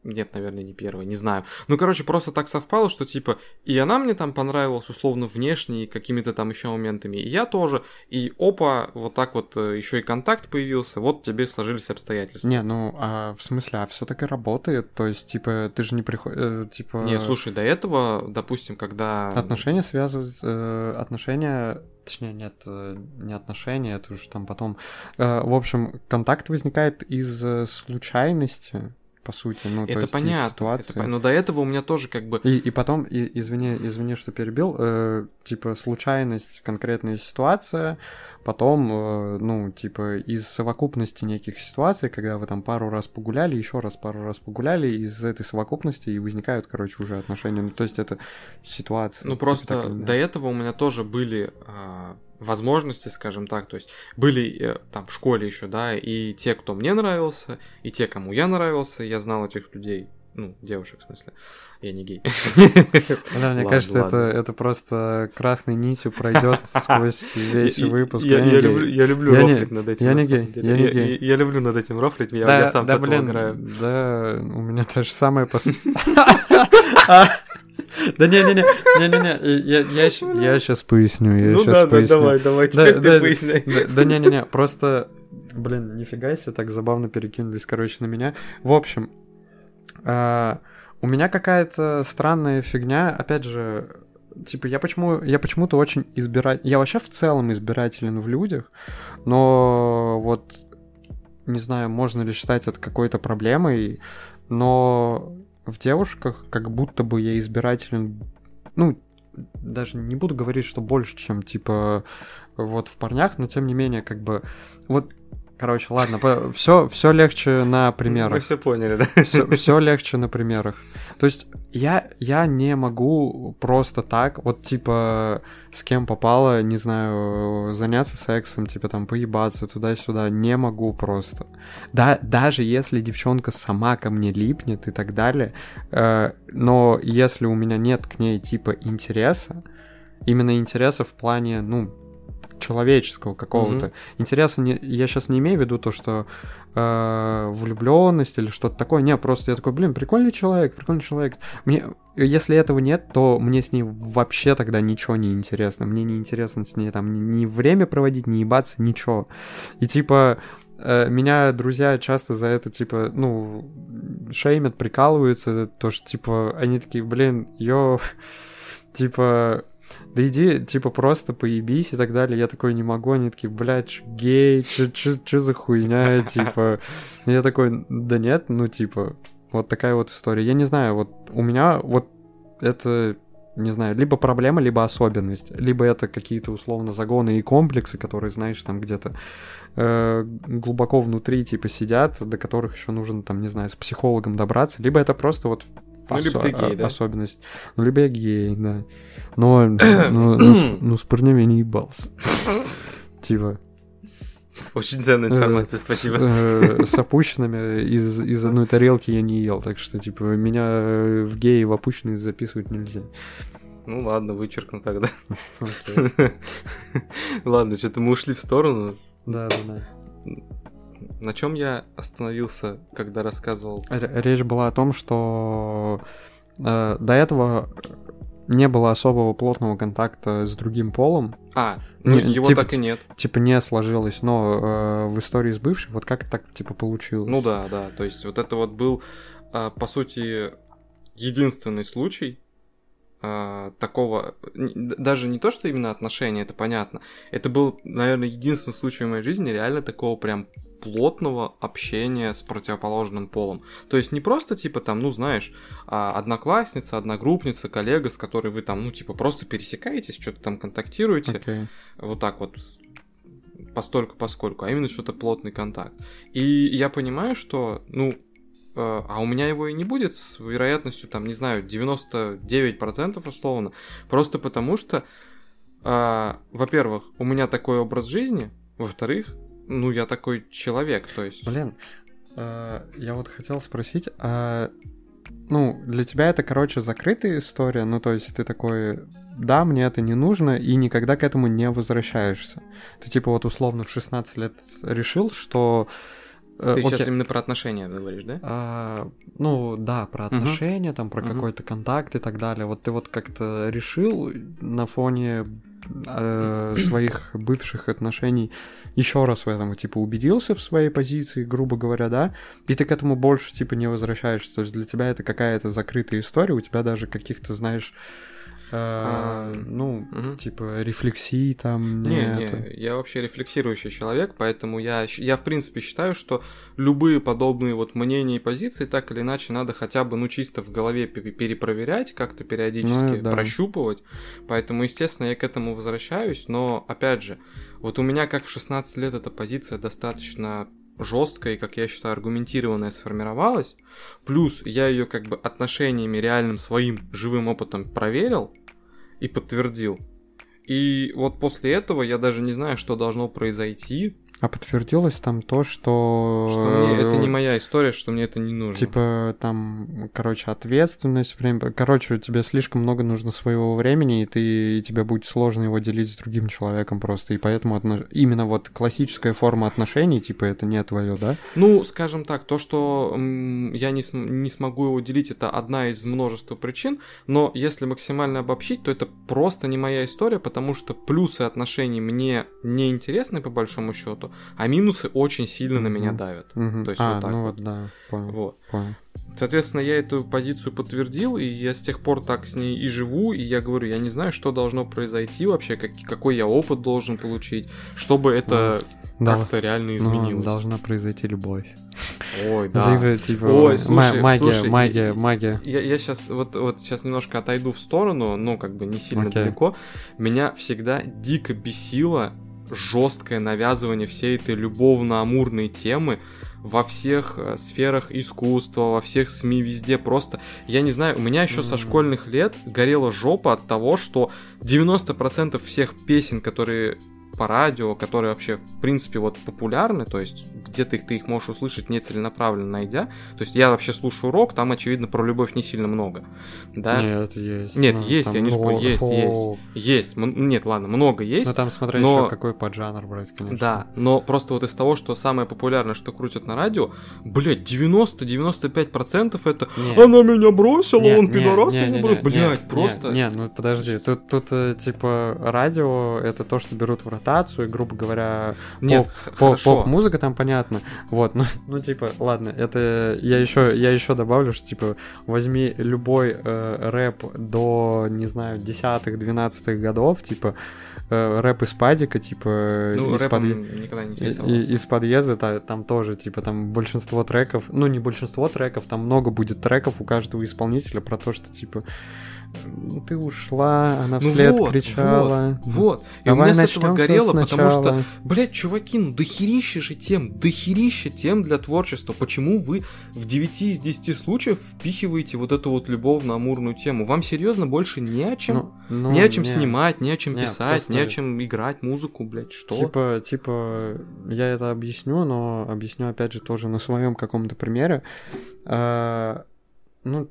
нет, наверное, не первая, не знаю. Ну, короче, просто так совпало, что, типа, и она мне там понравилась, условно, внешне, и какими-то там еще моментами, и я тоже, и опа, вот так вот э, еще и контакт появился, вот тебе сложились обстоятельства. Не, ну, а в смысле, а все таки работает? То есть, типа, ты же не приходишь, типа... Не, слушай, до этого, допустим, когда... Отношения связывают... э, отношения... Точнее, нет, э, не отношения, это уже там потом... Э, в общем, контакт возникает из э, случайности, по сути, ну, то это есть из понятно, ситуации. это но до этого у меня тоже как бы... И, и потом, и, извини, извини, что перебил, э, типа случайность, конкретная ситуация, потом, э, ну, типа из совокупности неких ситуаций, когда вы там пару раз погуляли, еще раз пару раз погуляли, из этой совокупности и возникают, короче, уже отношения. Ну, то есть это ситуация. Ну типа просто так или до этого у меня тоже были а, возможности, скажем так, то есть были э, там в школе еще, да, и те, кто мне нравился, и те, кому я нравился, я знал этих людей, ну, девушек, в смысле, я не гей. Да, мне Ладно, кажется, это, ладно. это просто красной нитью пройдет <laughs> сквозь весь Я- выпуск. Я, я гей. люблю, я люблю Я не- рофлить над этим. я не гей, я не Я- гей. я- я люблю над этим рофлить, я, Да, я сам да, с этого блин, играю. да, у меня то же самое по сути. Да не-не-не, не-не-не, я, я, сейчас поясню, я Ну сейчас да, да, поясню. давай, давай, Да, теперь да, ты поясняй. Да, да не-не-не, просто, блин, нифига себе, так забавно перекинулись, короче, на меня. В общем, а, у меня какая-то странная фигня, опять же, типа, я почему, я почему-то очень избиратель, я вообще в целом избирателен в людях, но вот, не знаю, можно ли считать это какой-то проблемой, но в девушках как будто бы я избирателен, ну, даже не буду говорить, что больше, чем, типа, вот в парнях, но тем не менее, как бы, вот, короче, ладно, все, все легче на Мы примерах. все поняли, да? Все, все легче на примерах. То есть я, я не могу просто так, вот типа с кем попало, не знаю, заняться сексом, типа там поебаться туда-сюда, не могу просто. Да, даже если девчонка сама ко мне липнет и так далее, э, но если у меня нет к ней типа интереса, именно интереса в плане, ну, человеческого какого-то. Интереса не, я сейчас не имею в виду то, что э, влюбленность или что-то такое. Не, просто я такой, блин, прикольный человек, прикольный человек. Мне, если этого нет, то мне с ней вообще тогда ничего не интересно. Мне не интересно с ней там ни, ни время проводить, ни ебаться, ничего. И типа э, меня друзья часто за это, типа, ну, шеймят, прикалываются, то, что, типа, они такие, блин, ё, <laughs> типа, да иди, типа, просто поебись и так далее. Я такой не могу, они такие, блядь, чё, гей, что за хуйня, <laughs> типа. Я такой, да нет, ну, типа, вот такая вот история. Я не знаю, вот у меня вот это, не знаю, либо проблема, либо особенность, либо это какие-то условно загоны и комплексы, которые, знаешь, там где-то э, глубоко внутри, типа, сидят, до которых еще нужно, там, не знаю, с психологом добраться, либо это просто вот Ну, либо ты гей, да? особенность. Ну, либо я гей, да. Но, <coughs> ну, ну, с- ну, с парнями я не ебался. Типа, Очень ценная Э, информация, с, спасибо. э, с опущенными из, из одной тарелки я не ел, так что, типа, меня э, в геи в опущенные записывать нельзя. Ну ладно, вычеркну тогда. <laughs> Ладно, что-то мы ушли в сторону. Да, да, да. На чем я остановился, когда рассказывал? Речь была о том, что э, до этого не было особого плотного контакта с другим полом, А, ну Не, его типа, так и нет. типа не сложилось, но э, в истории с бывшим вот как так типа получилось. Ну да, да. То есть вот это вот был, а, по сути, единственный случай а, такого, даже не то, что именно отношения, это понятно. Это был, наверное, единственный случай в моей жизни реально такого прям плотного общения с противоположным полом. То есть не просто типа там, ну знаешь, а, одноклассница, одногруппница, коллега, с которой вы там, ну типа просто пересекаетесь, что-то там контактируете, Окей. вот так вот постольку поскольку, а именно что-то плотный контакт. И я понимаю, что, ну, а у меня его и не будет с вероятностью, там, не знаю, 99% условно, просто потому что, а, во-первых, у меня такой образ жизни, во-вторых, ну, я такой человек, то есть... Блин, э, я вот хотел спросить, а, ну, для тебя это, короче, закрытая история, ну, то есть ты такой, да, мне это не нужно, и никогда к этому не возвращаешься. Ты, типа, вот условно в 16 лет решил, что э, Ты сейчас окей. именно про отношения говоришь, да? А, ну да, про отношения, там про Мгм. какой-то контакт и так далее. Вот ты вот как-то решил на фоне э, <clears throat> своих бывших отношений еще раз в этом типа убедился в своей позиции, грубо говоря, да, и ты к этому больше типа не возвращаешься. То есть для тебя это какая-то закрытая история, у тебя даже каких-то, знаешь, э, А, ну, мгм. типа рефлексий там Не, это. не, я вообще рефлексирующий человек, поэтому я, я в принципе считаю, что любые подобные вот мнения и позиции так или иначе надо хотя бы, ну, чисто в голове пе- перепроверять, как-то периодически Ну, да. прощупывать. Поэтому, естественно, я к этому возвращаюсь, но, опять же, вот у меня, как в 16 лет, эта позиция достаточно жесткая и, как я считаю, аргументированная сформировалась. Плюс я ее как бы отношениями реальным своим живым опытом проверил и подтвердил. И вот после этого я даже не знаю, что должно произойти, А подтвердилось там то, что... что мне это не э, моя история, что мне это не нужно. Типа там, короче, ответственность, время. Короче, тебе слишком много нужно своего времени, и ты и тебе будет сложно его делить с другим человеком просто. И поэтому отно- именно вот классическая форма отношений, типа, это не твое, да? Ну, скажем так, то, что я не, см- не смогу его делить, это одна из множества причин, но если максимально обобщить, то это просто не моя история, потому что плюсы отношений мне не интересны по большому счету, а минусы очень сильно на меня давят. То есть а, вот так ну вот. вот, да, понял, Вот. понял. Соответственно, я эту позицию подтвердил, и я с тех пор так с ней и живу, и я говорю, я не знаю, что должно произойти вообще, как- какой я опыт должен получить, чтобы это Да, как-то реально ну, изменилось. должна произойти любовь. Ой, да. Типа, типа, Ой, слушай, магия, слушай, магия, магия. Я, я сейчас вот, вот сейчас немножко отойду в сторону, ну, как бы не сильно Окей. далеко. Меня всегда дико бесило жесткое навязывание всей этой любовно-амурной темы во всех э, сферах искусства, во всех СМИ, везде просто. Я не знаю, у меня еще со М. школьных лет горела жопа от того, что 90% всех песен, которые по радио, которые вообще, в принципе, вот популярны, то есть где-то их ты их можешь услышать нецеленаправленно найдя. То есть я вообще слушаю рок, там, очевидно, про любовь не сильно много. Да? Нет, есть. Нет, ну, есть, я не спорю, есть, есть. Есть. Нет, ладно, много есть. Ну там смотря но- еще какой поджанр брать, конечно. Да, но просто вот из того, что самое популярное, что крутят на радио, блядь, 90-95% это Не. «Она меня бросила, Не, он пидорас меня бросил». Блядь, не, просто... Не, ну подожди, тут, тут э, типа радио это то, что берут в и, грубо говоря, Нет, поп- поп- поп-музыка там понятно. Вот, ну, <laughs> ну типа, ладно, это я еще я еще добавлю, что типа возьми любой э, рэп до, не знаю, десятых, двенадцатых годов, типа э, рэп из падика, типа Ну, из подъе- никогда не и- интересовался. и- из подъезда та- там тоже, типа, там большинство треков, ну не большинство треков, там много будет треков у каждого исполнителя про то, что типа «Ну, ты ушла, она Ну вслед вот, кричала. Вот. И у Давай меня с этого горело, потому что сначала». Блять, чуваки, ну дохерища же тем, дохерища тем для творчества. Почему вы в 9 из 10 случаев впихиваете вот эту вот любовно-амурную тему? Вам серьезно больше не о чем? Ну, ну, не о чем не. снимать, не о чем Не, писать, не о просто- чем играть музыку, блять, что? Типа, типа, я это объясню, но объясню опять же тоже на своем каком-то примере. А, ну,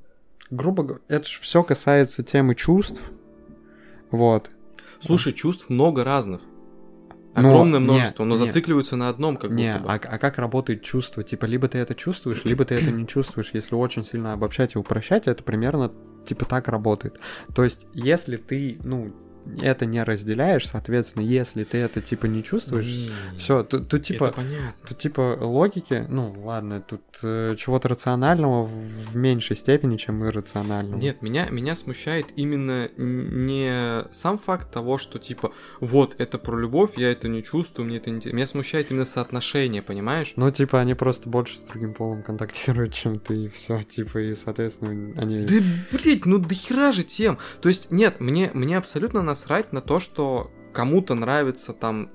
грубо говоря, это же все касается темы чувств. Вот. Слушай, чувств много разных. Но- Огромное не, множество, но не. зацикливаются на одном, как не, будто бы. а, а как работает чувство? Типа, либо ты это чувствуешь, либо ты это не чувствуешь. Если очень сильно обобщать и упрощать, это примерно типа так работает. То есть, если ты, ну, это не разделяешь, соответственно, если ты это типа не чувствуешь, Не, все, тут, тут, типа. Тут типа логики, ну ладно, тут э, чего-то рационального в, меньшей степени, чем иррационального. Нет, меня, меня смущает именно не сам факт того, что типа, вот, это про любовь, я это не чувствую, мне это не... Меня смущает именно соотношение, понимаешь? Ну, типа, они просто больше с другим полом контактируют, <laughs> чем ты, и все, типа, и, соответственно, они... Да, блядь, ну до хера же тем. То есть, нет, мне, мне абсолютно насрать на то, что кому-то нравится там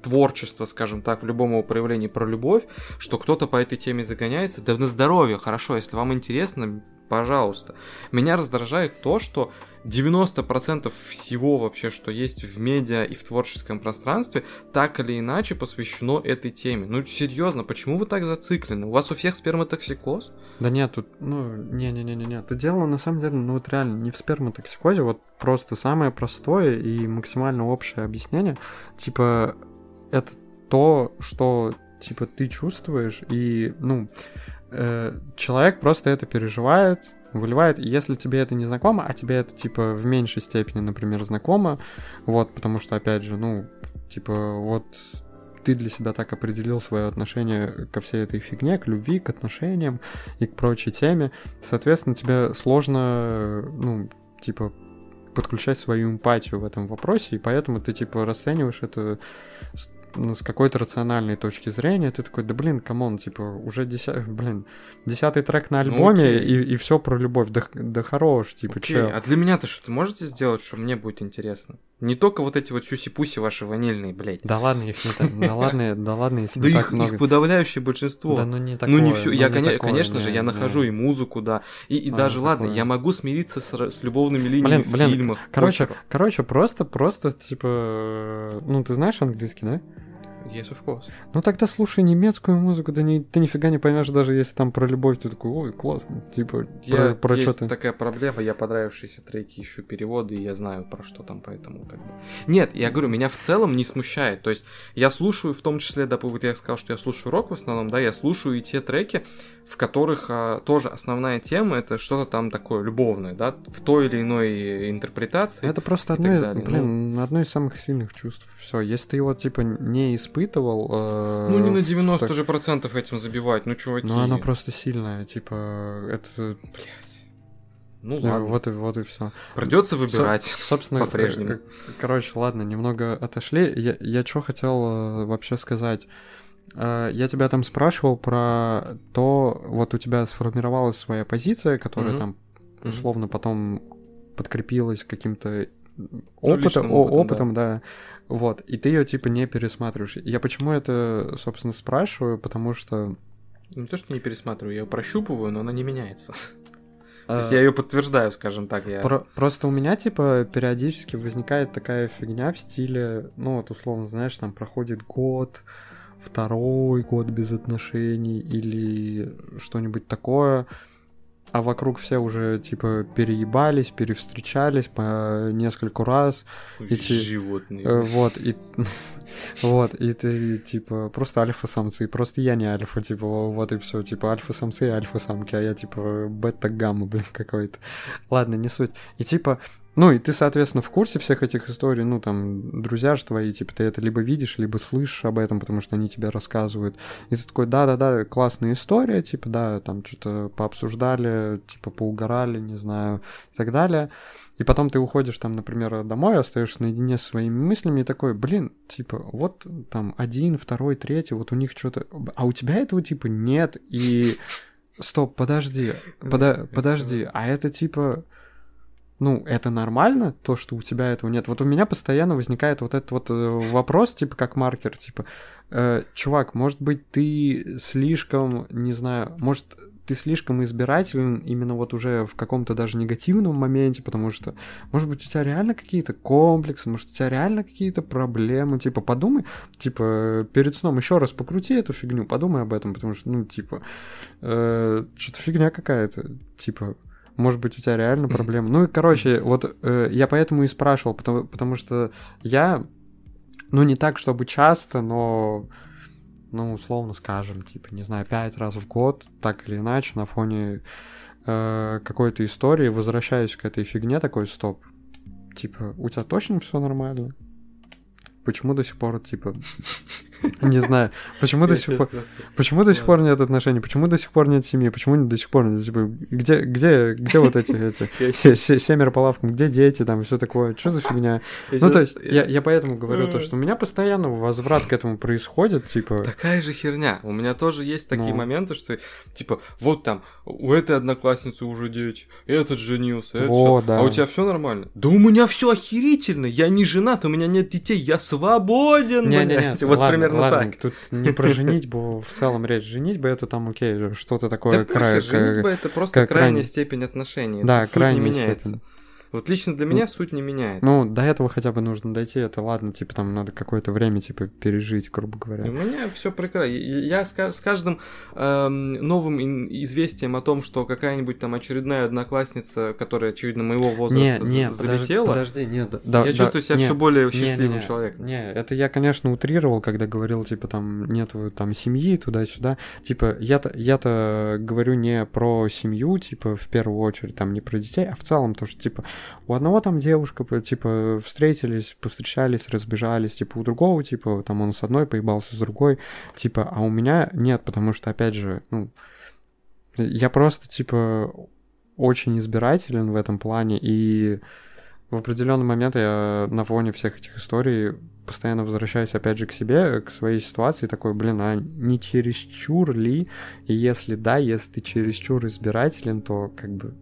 творчество, скажем так, в любом его проявлении про любовь, что кто-то по этой теме загоняется. Да на здоровье, хорошо, если вам интересно, пожалуйста. Меня раздражает то, что 90% всего вообще, что есть в медиа и в творческом пространстве, так или иначе посвящено этой теме. Ну, серьезно, почему вы так зациклены? У вас у всех сперматоксикоз? Да нет, тут, ну, не-не-не-не, тут дело, на самом деле, ну, вот реально, не в сперматоксикозе, вот просто самое простое и максимально общее объяснение, типа, это то, что типа, ты чувствуешь, и, ну, э, человек просто это переживает, выливает, если тебе это не знакомо, а тебе это, типа, в меньшей степени, например, знакомо, вот, потому что, опять же, ну, типа, вот ты для себя так определил свое отношение ко всей этой фигне, к любви, к отношениям и к прочей теме, соответственно, тебе сложно, ну, типа, подключать свою эмпатию в этом вопросе, и поэтому ты, типа, расцениваешь это с, ну, какой-то рациональной точки зрения, ты такой, да блин, come on, типа, уже десятый, <laughs> блин, десятый трек на Ну, альбоме, окей. и, и все про любовь, да, да хорош, типа, Окей, чё? а для меня-то что-то можете сделать, что мне будет интересно? Не только вот эти вот сюси-пуси ваши ванильные, блядь. Да ладно, их не так, да <laughs> ладно, да ладно, их Да не так много. их подавляющее большинство. Да ну не такое. ну не все, я, коне- такое, конечно же, я нахожу и музыку, да, и, А, даже, ну ладно, я могу смириться с, любовными линиями в фильмах. Короче, короче, просто, просто, типа, ну ты знаешь английский, да? Yes, of course. Ну тогда слушай немецкую музыку, да не, ты нифига не поймешь, даже если там про любовь, ты такой, ой, классно, типа, Я, про, про есть что ты. такая проблема, я понравившиеся треки ищу переводы, и я знаю про что там, поэтому как бы... Нет, я говорю, меня в целом не смущает, то есть я слушаю, в том числе, да, вот я сказал, что я слушаю рок в основном, да, я слушаю и те треки, в которых а, тоже основная тема это что-то там такое любовное, да, в той или иной интерпретации. Это просто одно, блин, одно из самых сильных чувств. Все, если ты его типа не испытывал, э, Ну, не на в 90 так- же процентов этим забивать, ну, чуваки. Ну, оно просто сильное, типа, это, Ну, э, ладно. вот и вот и все. Придется выбирать. Собственно, по-прежнему. э, э, короче, ладно, немного отошли. Я, я что хотел э, вообще сказать? Э, Я тебя там спрашивал про то, вот у тебя сформировалась своя позиция, которая Мгм. там условно потом подкрепилась каким-то Ну, опытом, о- опытом, опытом, да. Вот, и ты ее типа не пересматриваешь. Я почему это, собственно, спрашиваю, потому что... Не то, что не пересматриваю, я ее прощупываю, но она не меняется. <laughs> То э, есть я ее подтверждаю, скажем так. Я... Про- просто у меня, типа, периодически возникает такая фигня в стиле, ну, вот, условно, знаешь, там проходит год, второй год без отношений или что-нибудь такое, а вокруг все уже, типа, переебались, перевстречались по нескольку раз, эти, Животные. э, вот, и... <laughs> Вот, и ты, типа, просто альфа-самцы, просто я не альфа, типа, вот и все, типа, альфа-самцы и альфа-самки, а я, типа, бета-гамма, блин, какой-то. Ладно, не суть. И, типа, ну, и ты, соответственно, в курсе всех этих историй, ну, там, друзья же твои, типа, ты это либо видишь, либо слышишь об этом, потому что они тебе рассказывают. И ты такой, да-да-да, классная история, типа, да, там, что-то пообсуждали, типа, поугорали, не знаю, и так далее. И потом ты уходишь там, например, домой, остаешься наедине со своими мыслями и такой, блин, типа, вот там один, второй, третий, вот у них что-то... А у тебя этого типа нет, и... <laughs> Стоп, подожди, подожди, а это типа... Ну, это нормально, то, что у тебя этого нет. Вот у меня постоянно возникает вот этот вот э, вопрос, типа, как маркер, типа, э, чувак, может быть, ты слишком, не знаю, может, ты слишком избирателен именно вот уже в каком-то даже негативном моменте, потому что, может быть, у тебя реально какие-то комплексы, может, у тебя реально какие-то проблемы, типа, подумай, типа, перед сном еще раз покрути эту фигню, подумай об этом, потому что, ну, типа, э, что-то фигня какая-то, типа, может быть, у тебя реально проблемы. Ну и, короче, вот э, я поэтому и спрашивал, потому, потому что я, ну, не так, чтобы часто, но, ну, условно скажем, типа, не знаю, пять раз в год, так или иначе, на фоне э, какой-то истории возвращаюсь к этой фигне, такой, стоп, типа, у тебя точно все нормально? Почему до сих пор, типа, не знаю, почему до сих пор... Почему до сих пор нет отношений? Почему до сих пор нет семьи? Почему до сих пор нет, типа, где, где, где вот эти, <laughs> эти се- се- семеро по лавкам, где дети там и все такое? Что за фигня? Ну, то есть, я, я поэтому говорю то, что у меня постоянно возврат к этому происходит, типа... Такая же херня. У меня тоже есть такие Ну. моменты, что, типа, вот там, у этой одноклассницы уже дети, этот женился, это да. а у тебя все нормально? Да у меня все охерительно, я не женат, у меня нет детей, я свободен, Не-не-не, блядь. <laughs> Вот ладно, примерно ладно, так. Тут не про женитьбу <laughs> в целом речь. Женитьба это там, окей, что-то такое... Да край- похер, женитьба это просто крайне- крайняя степень отношений. Да, крайняя меняется. степень. Вот лично для меня суть не меняется. Ну, до этого хотя бы нужно дойти, это ладно, типа там надо какое-то время, типа, пережить, грубо говоря. У меня все прекрасно. Я с, с каждым эм, новым известием о том, что какая-нибудь там очередная одноклассница, которая, очевидно, моего возраста не, не, залетела, подожди, нет, да, я да, чувствую себя не, все более счастливым не, не, человеком. Не, это я, конечно, утрировал, когда говорил, типа, там, нету там семьи, туда-сюда. Типа, я-то, я-то говорю не про семью, типа, в первую очередь, там, не про детей, а в целом, то, что, типа, у одного там девушка, типа, встретились, повстречались, разбежались, типа, у другого, типа, там, он с одной поебался с другой, типа, а у меня нет, потому что, опять же, ну, я просто, типа, очень избирателен в этом плане, и в определенный момент я на фоне всех этих историй постоянно возвращаюсь опять же к себе, к своей ситуации, такой, блин, а не чересчур ли? И если да, если ты чересчур избирателен, то как бы...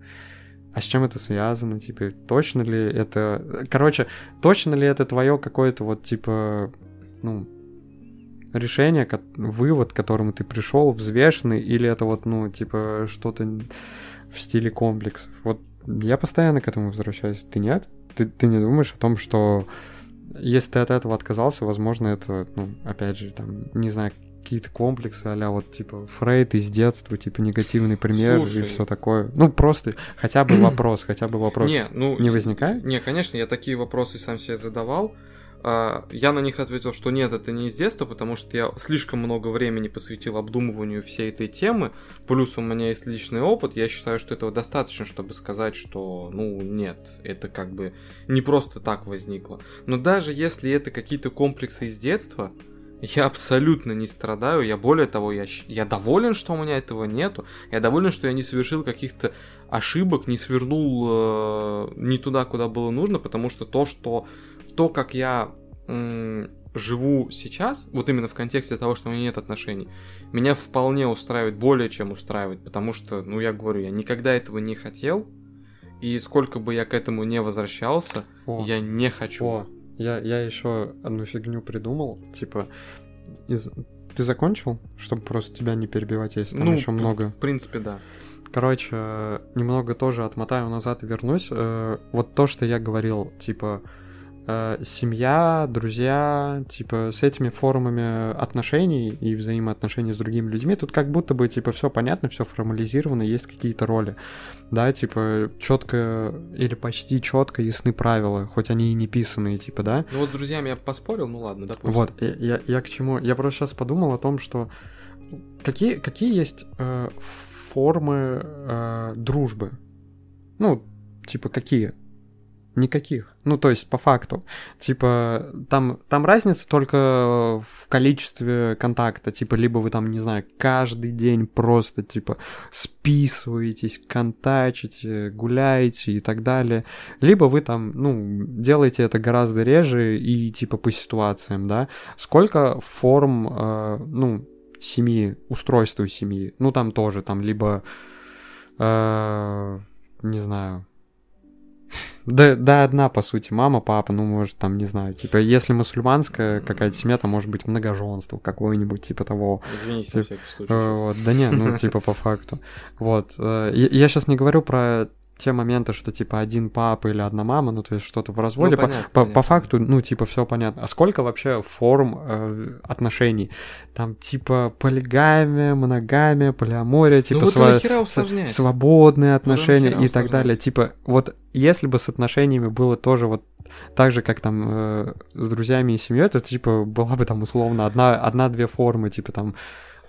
А с чем это связано? Типа, точно ли это... Короче, точно ли это твое какое-то вот, типа, ну, решение, вывод, к которому ты пришел, взвешенный, или это вот, ну, типа, что-то в стиле комплексов? Вот я постоянно к этому возвращаюсь. Ты нет? ты, ты не думаешь о том, что если ты от этого отказался, возможно, это, ну, опять же, там, не знаю, какие-то комплексы, а вот, типа, Фрейд из детства, типа, негативный пример Слушай, и все такое. Ну, просто хотя бы вопрос, хотя бы вопрос не, ну, не возникает? Не, конечно, я такие вопросы сам себе задавал, а, я на них ответил, что нет, это не из детства, потому что я слишком много времени посвятил обдумыванию всей этой темы, плюс у меня есть личный опыт, я считаю, что этого достаточно, чтобы сказать, что, ну, нет, это как бы не просто так возникло. Но даже если это какие-то комплексы из детства, я абсолютно не страдаю, я более того, я, я доволен, что у меня этого нету, я доволен, что я не совершил каких-то ошибок, не свернул э, не туда, куда было нужно, потому что то, что то, как я м- живу сейчас, вот именно в контексте того, что у меня нет отношений, меня вполне устраивает, более чем устраивает, потому что, ну, я говорю, я никогда этого не хотел, и сколько бы я к этому не возвращался, О. я не хочу. О. Я, я еще одну фигню придумал, типа, из... ты закончил, чтобы просто тебя не перебивать, если там ну, еще много. В принципе, да. Короче, немного тоже отмотаю назад и вернусь. Э, вот то, что я говорил, типа, семья, друзья, типа с этими формами отношений и взаимоотношений с другими людьми, тут как будто бы типа все понятно, все формализировано, есть какие-то роли, да, типа четко или почти четко ясны правила, хоть они и не писанные, типа, да. Ну вот с друзьями я поспорил, ну ладно, допустим. Вот, я, я, я к чему, я просто сейчас подумал о том, что какие какие есть э, формы э, дружбы, ну типа какие? Никаких. Ну, то есть, по факту. Типа, там, там разница только в количестве контакта. Типа, либо вы там, не знаю, каждый день просто, типа, списываетесь, контачите, гуляете и так далее. Либо вы там, ну, делаете это гораздо реже и, типа, по ситуациям, да. Сколько форм, э, ну, семьи, устройства семьи. Ну, там тоже, там, либо, э, не знаю, да, да, одна, по сути, мама, папа, ну, может, там, не знаю, типа, если мусульманская какая-то семья, то может быть многоженство какое-нибудь, типа того. Извините, на всякий случай. Э, вот, да не, ну, типа, по факту. Вот. Э, я сейчас не говорю про те моменты, что типа один папа или одна мама, ну то есть что-то в разводе, ну, понятно, по, понятно. по факту, ну типа все понятно. А сколько вообще форм э, отношений? Там типа полигамия, моногамия, полиамория, типа ну, вот сва- свободные отношения и так далее. Типа вот если бы с отношениями было тоже вот так же, как там э, с друзьями и семьей, то типа была бы там условно одна, одна-две формы, типа там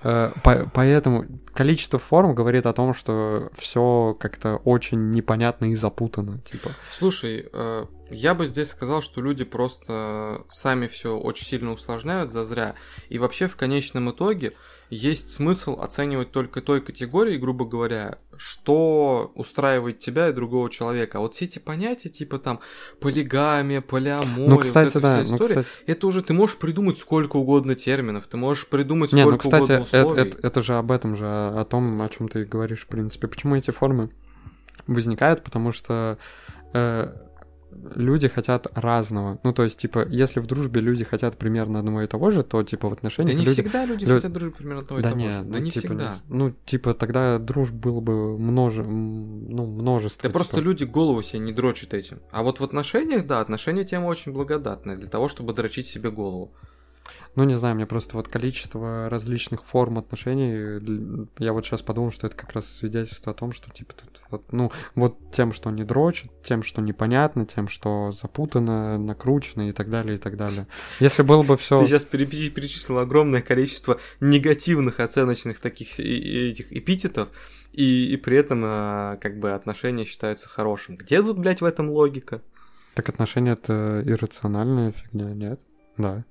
поэтому количество форм говорит о том, что все как-то очень непонятно и запутано, типа. Слушай, э, я бы здесь сказал, что люди просто сами все очень сильно усложняют за зря. И вообще в конечном итоге есть смысл оценивать только той категории, грубо говоря, что устраивает тебя и другого человека. А вот все эти понятия, типа там полигамия, полиамория, ну, кстати, вот да, вся ну, история, ну, кстати... это уже ты можешь придумать сколько угодно терминов, ты можешь придумать сколько Не, ну, кстати, угодно условий. Это, это, это же об этом же, о том, о чем ты говоришь, в принципе. Почему эти формы возникают? Потому что э, люди хотят разного. Ну, то есть, типа, если в дружбе люди хотят примерно одного и того же, то, типа, в Да отношениях не люди... всегда люди лю- хотят дружить примерно и да того не, же. ну, Да не типа, всегда. Ну, типа, тогда дружб было бы множе... ну, множество. Да просто типа. люди голову себе не дрочат этим. А вот в отношениях, да, отношения тема очень благодатная для того, чтобы дрочить себе голову. Ну, не знаю, мне просто вот количество различных форм отношений, я вот сейчас подумал, что это как раз свидетельствует о том, что, типа, тут вот, ну, вот тем, что не дрочат, тем, что непонятно, тем, что запутано, накручено и так далее, и так далее. Если было бы все... Ты сейчас перечислил огромное количество негативных оценочных таких этих эпитетов, и, и при этом а, как бы отношения считаются хорошим. Где тут, блядь, в этом логика? Так отношения — это иррациональная фигня, нет? Да.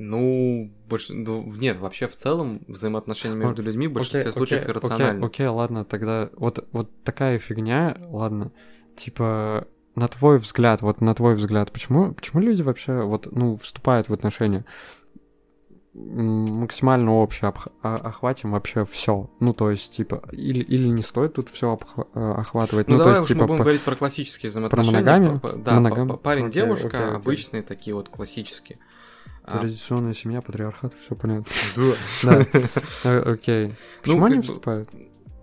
Ну, больше, ну, нет, вообще в целом взаимоотношения между людьми в большинстве Окей, случаев окей, иррациональны. Окей, окей, ладно, тогда вот, вот такая фигня, ладно, типа, на твой взгляд, вот на твой взгляд, почему, почему люди вообще вот, ну, вступают в отношения? Максимально общее обх- а- охватим вообще все. Ну, то есть, типа, или, или не стоит тут все охватывать. Ну, то давай есть, уж мы типа, будем по- говорить про классические взаимоотношения. моногамию? По- по- Да, Моногам- па- па- парень-девушка, Окей, окей, окей. обычные такие вот классические. А, традиционная семья, патриархат, все понятно. <laughs> да. Да, Э, окей. Почему они вступают?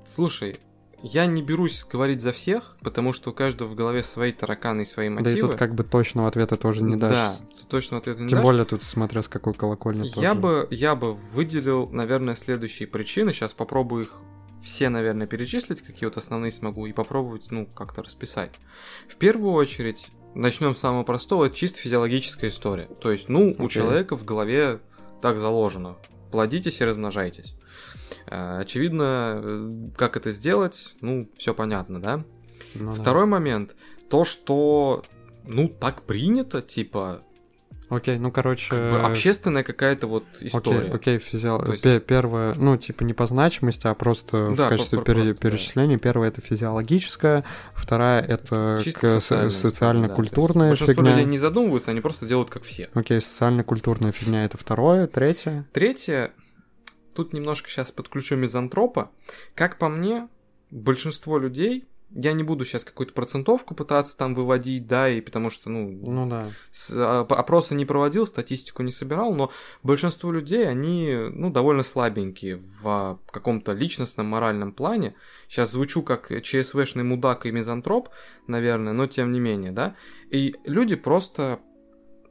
Слушай, я не берусь говорить за всех, потому что у каждого в голове свои тараканы и свои Да мотивы. и тут как бы точного ответа тоже не дашь. Да, тут точно ответа не Тем дашь. более тут смотря с какой колокольни Я тоже. бы, я бы выделил, наверное, следующие причины. Сейчас попробую их все, наверное, перечислить, какие вот основные смогу, и попробовать, ну, как-то расписать. В первую очередь, начнем с самого простого, это чисто физиологическая история. То есть, ну, у Окей. человека в голове так заложено. Плодитесь и размножайтесь. Э, Очевидно, э, как это сделать, ну, все понятно, да? Ну да. Второй момент, то, что, ну, так принято, типа, Окей, ну короче. как бы общественная какая-то вот история. Окей, окей, физио- То есть- пе- Первое, ну, типа не по значимости, а просто Да, в качестве про- пере- просто, да. перечисления. Первое это физиологическое, вторая это к- социально-культурная да. Фигня. людей не задумываются, они просто делают как все. Окей, социально-культурная фигня это второе, третье. Третье, тут немножко сейчас подключу мизантропа. Как по мне, большинство людей, я не буду сейчас какую-то процентовку пытаться там выводить, да, и потому что, ну, Ну да. а, опросы не проводил, статистику не собирал, но большинство людей, они, ну, довольно слабенькие в а, каком-то личностном, моральном плане. Сейчас звучу как ЧСВшный мудак и мизантроп, наверное, но тем не менее, да. И люди просто,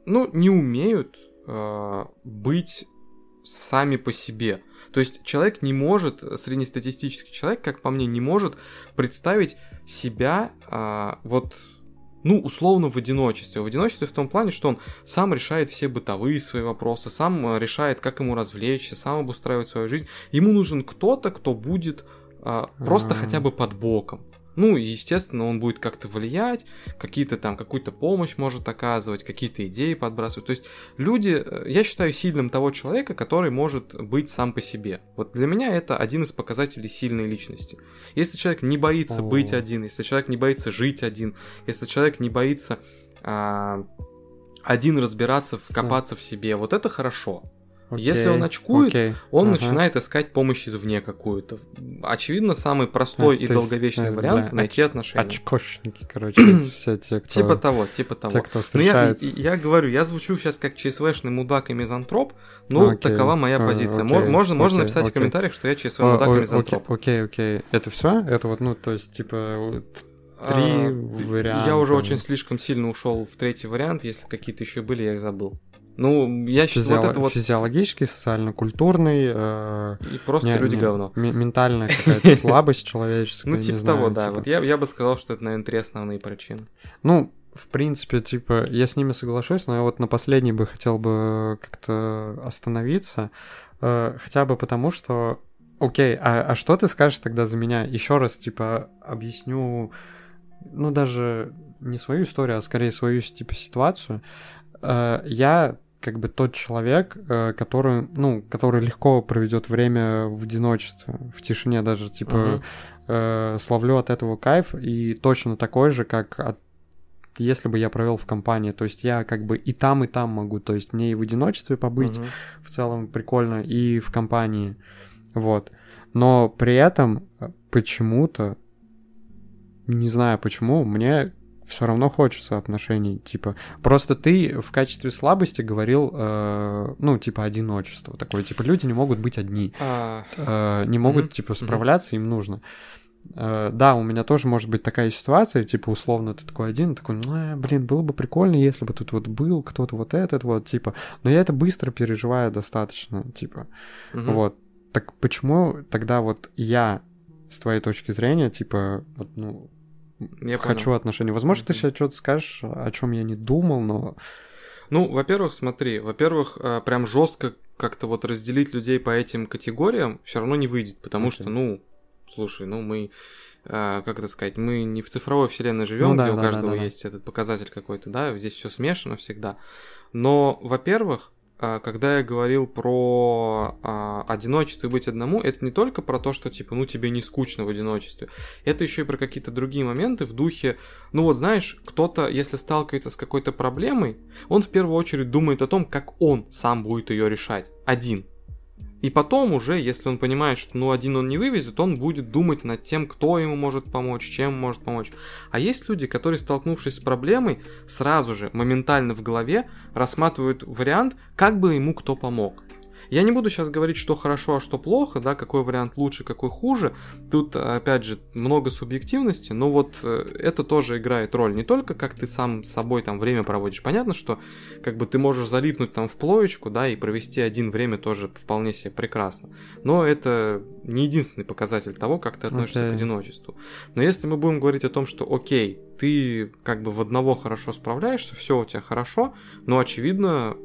ну, не умеют э, быть сами по себе. То есть человек не может, среднестатистический человек, как по мне, не может представить себя а, вот, ну, условно в одиночестве. В одиночестве в том плане, что он сам решает все бытовые свои вопросы, сам а, решает, как ему развлечься, сам обустраивать свою жизнь. Ему нужен кто-то, кто будет а, просто А. хотя бы под боком. Ну, естественно, он будет как-то влиять, какие-то там, какую-то помощь может оказывать, какие-то идеи подбрасывать. То есть люди, э, я считаю сильным того человека, который может быть сам по себе. Вот для меня это один из показателей сильной личности. Если человек не боится О. быть один, если человек не боится жить один, если человек не боится а, один разбираться, вкопаться в себе, вот это хорошо. Если Окей, он очкует, окей, Он ага. начинает искать помощь извне какую-то. Очевидно, самый простой А, и то есть, долговечный э, вариант да, найти отношения. Очкошники, короче, <clears throat> все те, кто... Типа того, типа того. Те, кто Ну, я, я говорю, я звучу сейчас как ЧСВшный мудак и мизантроп, но Окей. такова моя А, позиция. окей, Мо- можно, можно окей, написать в окей. комментариях, что я ЧСВ О, мудак и о, мизантроп. Окей, окей. Это все? Это вот, ну, то есть, типа, вот три А, варианта. Я уже очень слишком сильно ушел в третий вариант, если какие-то еще были, я их забыл. Ну, я считаю, физио- вот это вот физиологический, социально-культурный, э, и просто не- люди не- говно. ме- ментальная какая-то <laughs> слабость человеческая. Ну, типа того, да. типа. Вот я, я бы сказал, что это, наверное, три основные причины. Ну, в принципе, типа, я с ними соглашусь, но я вот на последний бы хотел бы как-то остановиться, э, хотя бы потому, что, окей, а, а что ты скажешь тогда за меня? Еще раз, типа, объясню, ну, даже не свою историю, а скорее свою, типа, ситуацию. Э, я как бы тот человек, э, который, ну, который легко проведет время в одиночестве, в тишине даже, типа, Мгм. э, словлю от этого кайф и точно такой же, как от если бы я провел в компании, то есть я как бы и там, и там могу, то есть мне и в одиночестве побыть Мгм. в целом прикольно, и в компании, вот. Но при этом э, почему-то, не знаю почему, мне все равно хочется отношений, типа, просто ты в качестве слабости говорил, э, ну, типа, одиночество такое, типа, люди не могут быть одни, А, э, не могут, Мгм. типа, справляться, им нужно. Э, да, у меня тоже может быть такая ситуация, типа, условно, ты такой один, такой, ну, блин, было бы прикольно, если бы тут вот был кто-то вот этот вот, типа, но я это быстро переживаю достаточно, типа, мгм. вот. Так почему тогда вот я, с твоей точки зрения, типа, вот, ну, Я хочу понял. отношений. Возможно, ты Мгм. сейчас что-то скажешь, о чем я не думал, но Ну, во-первых, смотри, во-первых, э, прям жестко как-то вот разделить людей по этим категориям все равно не выйдет, потому Окей. что, ну, слушай, ну мы, э, как это сказать, мы не в цифровой вселенной живем, Ну да, где у да, да, каждого да, да. есть этот показатель какой-то, да, здесь все смешано всегда. Но, во-первых, когда я говорил про а, одиночество и быть одному, это не только про то, что типа, ну тебе не скучно в одиночестве, это еще и про какие-то другие моменты в духе, ну вот знаешь, кто-то, если сталкивается с какой-то проблемой, он в первую очередь думает о том, как он сам будет ее решать, один. И потом уже, если он понимает, что ну один он не вывезет, он будет думать над тем, кто ему может помочь, чем может помочь. А есть люди, которые, столкнувшись с проблемой, сразу же, моментально в голове рассматривают вариант, как бы ему кто помог. Я не буду сейчас говорить, что хорошо, а что плохо, да, какой вариант лучше, какой хуже. Тут, опять же, много субъективности, но вот э, это тоже играет роль. Не только как ты сам с собой там время проводишь. Понятно, что как бы ты можешь залипнуть там в плоечку, да, и провести один время тоже вполне себе прекрасно. Но это не единственный показатель того, как ты относишься к Окей. одиночеству. Но если мы будем говорить о том, что окей, ты как бы в одного хорошо справляешься, все у тебя хорошо, но очевидно,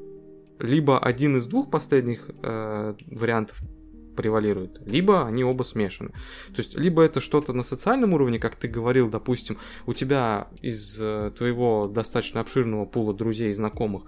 либо один из двух последних э, вариантов превалирует, либо они оба смешаны. То есть, либо это что-то на социальном уровне, как ты говорил, допустим, у тебя из э, твоего достаточно обширного пула друзей и знакомых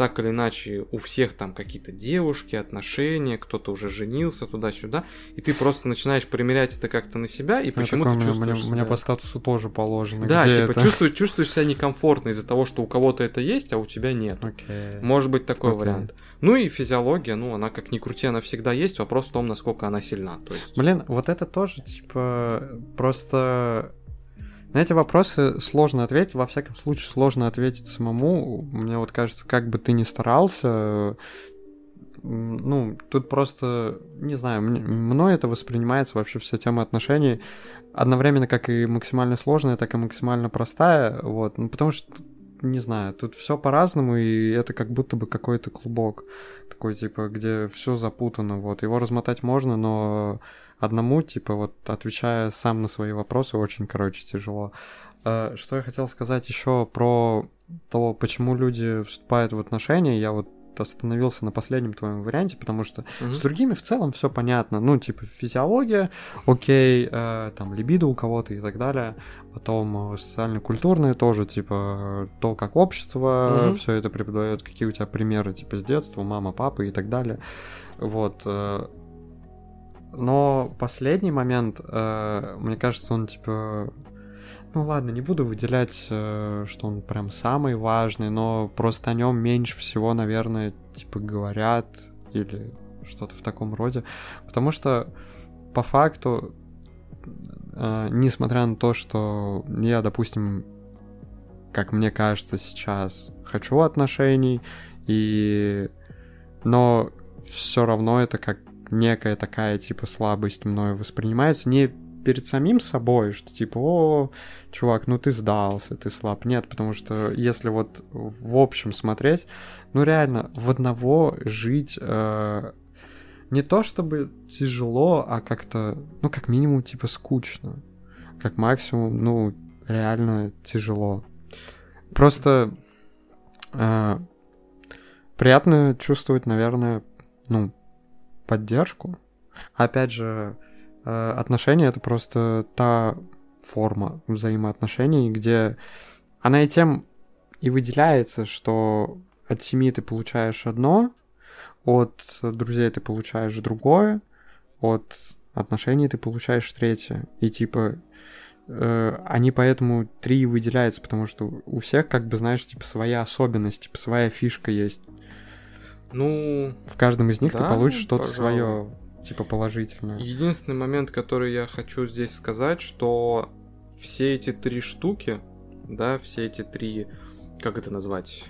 так или иначе у всех там какие-то девушки, отношения, кто-то уже женился туда-сюда, и ты просто начинаешь примерять это как-то на себя, и почему такое ты мне, чувствуешь мне- мне себя- по статусу тоже положено. Да, где типа это? чувствуешь, чувствуешь себя некомфортно из-за того, что у кого-то это есть, а у тебя нет. Окей. Может быть такой Окей. вариант. Ну и физиология, ну она как ни крути, она всегда есть. Вопрос в том, насколько она сильна. То есть. Блин, вот это тоже, типа, просто... На эти вопросы сложно ответить, во всяком случае сложно ответить самому. Мне вот кажется, как бы ты ни старался, ну, тут просто, не знаю, мной это воспринимается вообще вся тема отношений одновременно как и максимально сложная, так и максимально простая, вот, ну, потому что не знаю, тут все по-разному, и это как будто бы какой-то клубок такой, типа, где все запутано, вот. Его размотать можно, но одному, типа, вот, отвечая сам на свои вопросы, очень, короче, тяжело. Э, Что я хотел сказать еще про то, почему люди вступают в отношения, я вот остановился на последнем твоем варианте, потому что Мгм. с другими в целом все понятно. Ну, типа, физиология, окей, э, там, либидо у кого-то и так далее. Потом э, социально-культурные тоже, типа, то, как общество Мгм. все это преподает, какие у тебя примеры, типа, с детства, мама, папа и так далее. Вот. э, Но последний момент, э, мне кажется, он, типа, ну ладно, не буду выделять, э, что он прям самый важный, но просто о нем меньше всего, наверное, типа говорят или что-то в таком роде. Потому что по факту, э, несмотря на то, что я, допустим, как мне кажется сейчас, хочу отношений, и... но все равно это как некая такая, типа, слабость мною воспринимается не перед самим собой, что типа, о, чувак, ну ты сдался, ты слаб. Нет, потому что если вот в общем смотреть, ну реально, в одного жить э, не то чтобы тяжело, а как-то, ну как минимум, типа, скучно. Как максимум, ну, реально тяжело. Просто э, приятно чувствовать, наверное, ну, поддержку. Опять же, э, отношения это просто та форма взаимоотношений, где она и тем и выделяется, что от семьи ты получаешь одно, от друзей ты получаешь другое, от отношений ты получаешь третье. И типа э, они поэтому три выделяются, потому что у всех, как бы, знаешь, типа своя особенность, типа своя фишка есть. Ну, В каждом из них ты Да, получишь что-то свое, типа положительное. единственный момент, который я хочу здесь сказать, что все эти три штуки, да, все эти три, как это назвать,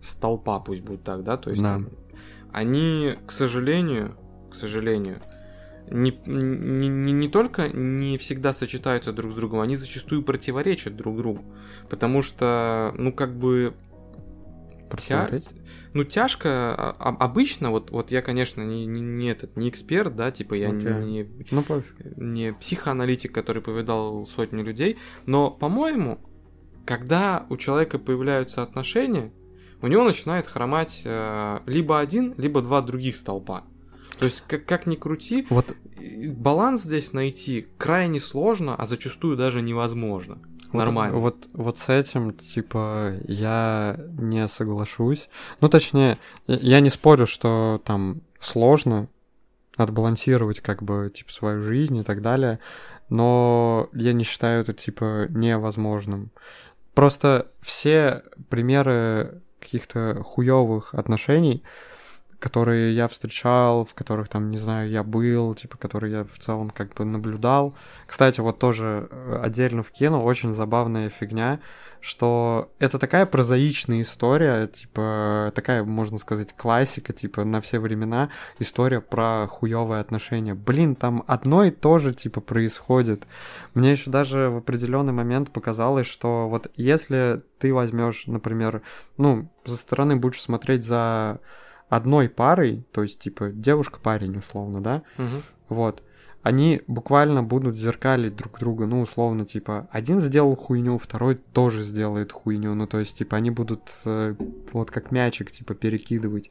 столпа, пусть будет так, да, то есть Да. они, к сожалению, к сожалению, не, не, не, не только не всегда сочетаются друг с другом, они зачастую противоречат друг другу. Потому что, ну, как бы, тя- Противоречит? ну, тяжко, а- обычно, вот, вот я, конечно, не, не, не этот, не эксперт, да, типа я не- Окей. не, Ну, пофиг. не психоаналитик, который повидал сотни людей, но, по-моему, когда у человека появляются отношения, у него начинает хромать э, либо один, либо два других столпа. То есть, как, как ни крути, Вот баланс здесь найти крайне сложно, а зачастую даже невозможно. Вот- Нормально. Вот, вот с этим, типа, я не соглашусь. Ну, точнее, я не спорю, что там сложно отбалансировать, как бы, типа, свою жизнь и так далее, но я не считаю это, типа, невозможным. Просто все примеры каких-то хуёвых отношений, которые я встречал, в которых там, не знаю, я был, типа, которые я в целом как бы наблюдал. Кстати, вот тоже э, отдельно вкину, очень забавная фигня, что это такая прозаичная история, типа, такая, можно сказать, классика, типа, на все времена, история про хуёвые отношения. Блин, там одно и то же, типа, происходит. Мне еще даже в определенный момент показалось, что вот если ты возьмешь, например, ну, со стороны будешь смотреть за одной парой, то есть, типа, девушка-парень, условно, да, Мгм. вот, они буквально будут зеркалить друг друга, ну, условно, типа, один сделал хуйню, второй тоже сделает хуйню, ну, то есть, типа, они будут э, вот как мячик, типа, перекидывать.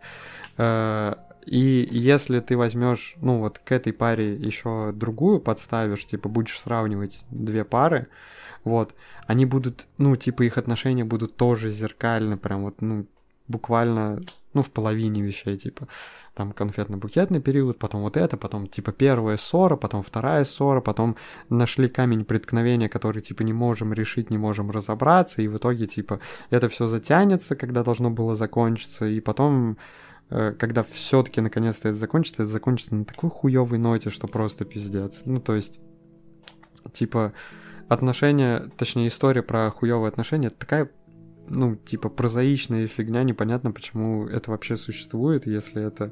Э, и если ты возьмешь, ну, вот к этой паре еще другую подставишь, типа, будешь сравнивать две пары, вот, они будут, ну, типа, их отношения будут тоже зеркально, прям вот, ну, буквально, ну, в половине вещей, типа, там конфетно-букетный период, потом вот это, потом типа первая ссора, потом вторая ссора, потом нашли камень преткновения, который типа не можем решить, не можем разобраться, и в итоге типа это все затянется, когда должно было закончиться, и потом э, когда все-таки наконец-то это закончится, это закончится на такой хуевой ноте, что просто пиздец. Ну, то есть, типа, отношения, точнее, история про хуевые отношения, такая ну, типа, прозаичная фигня, непонятно, почему это вообще существует, если это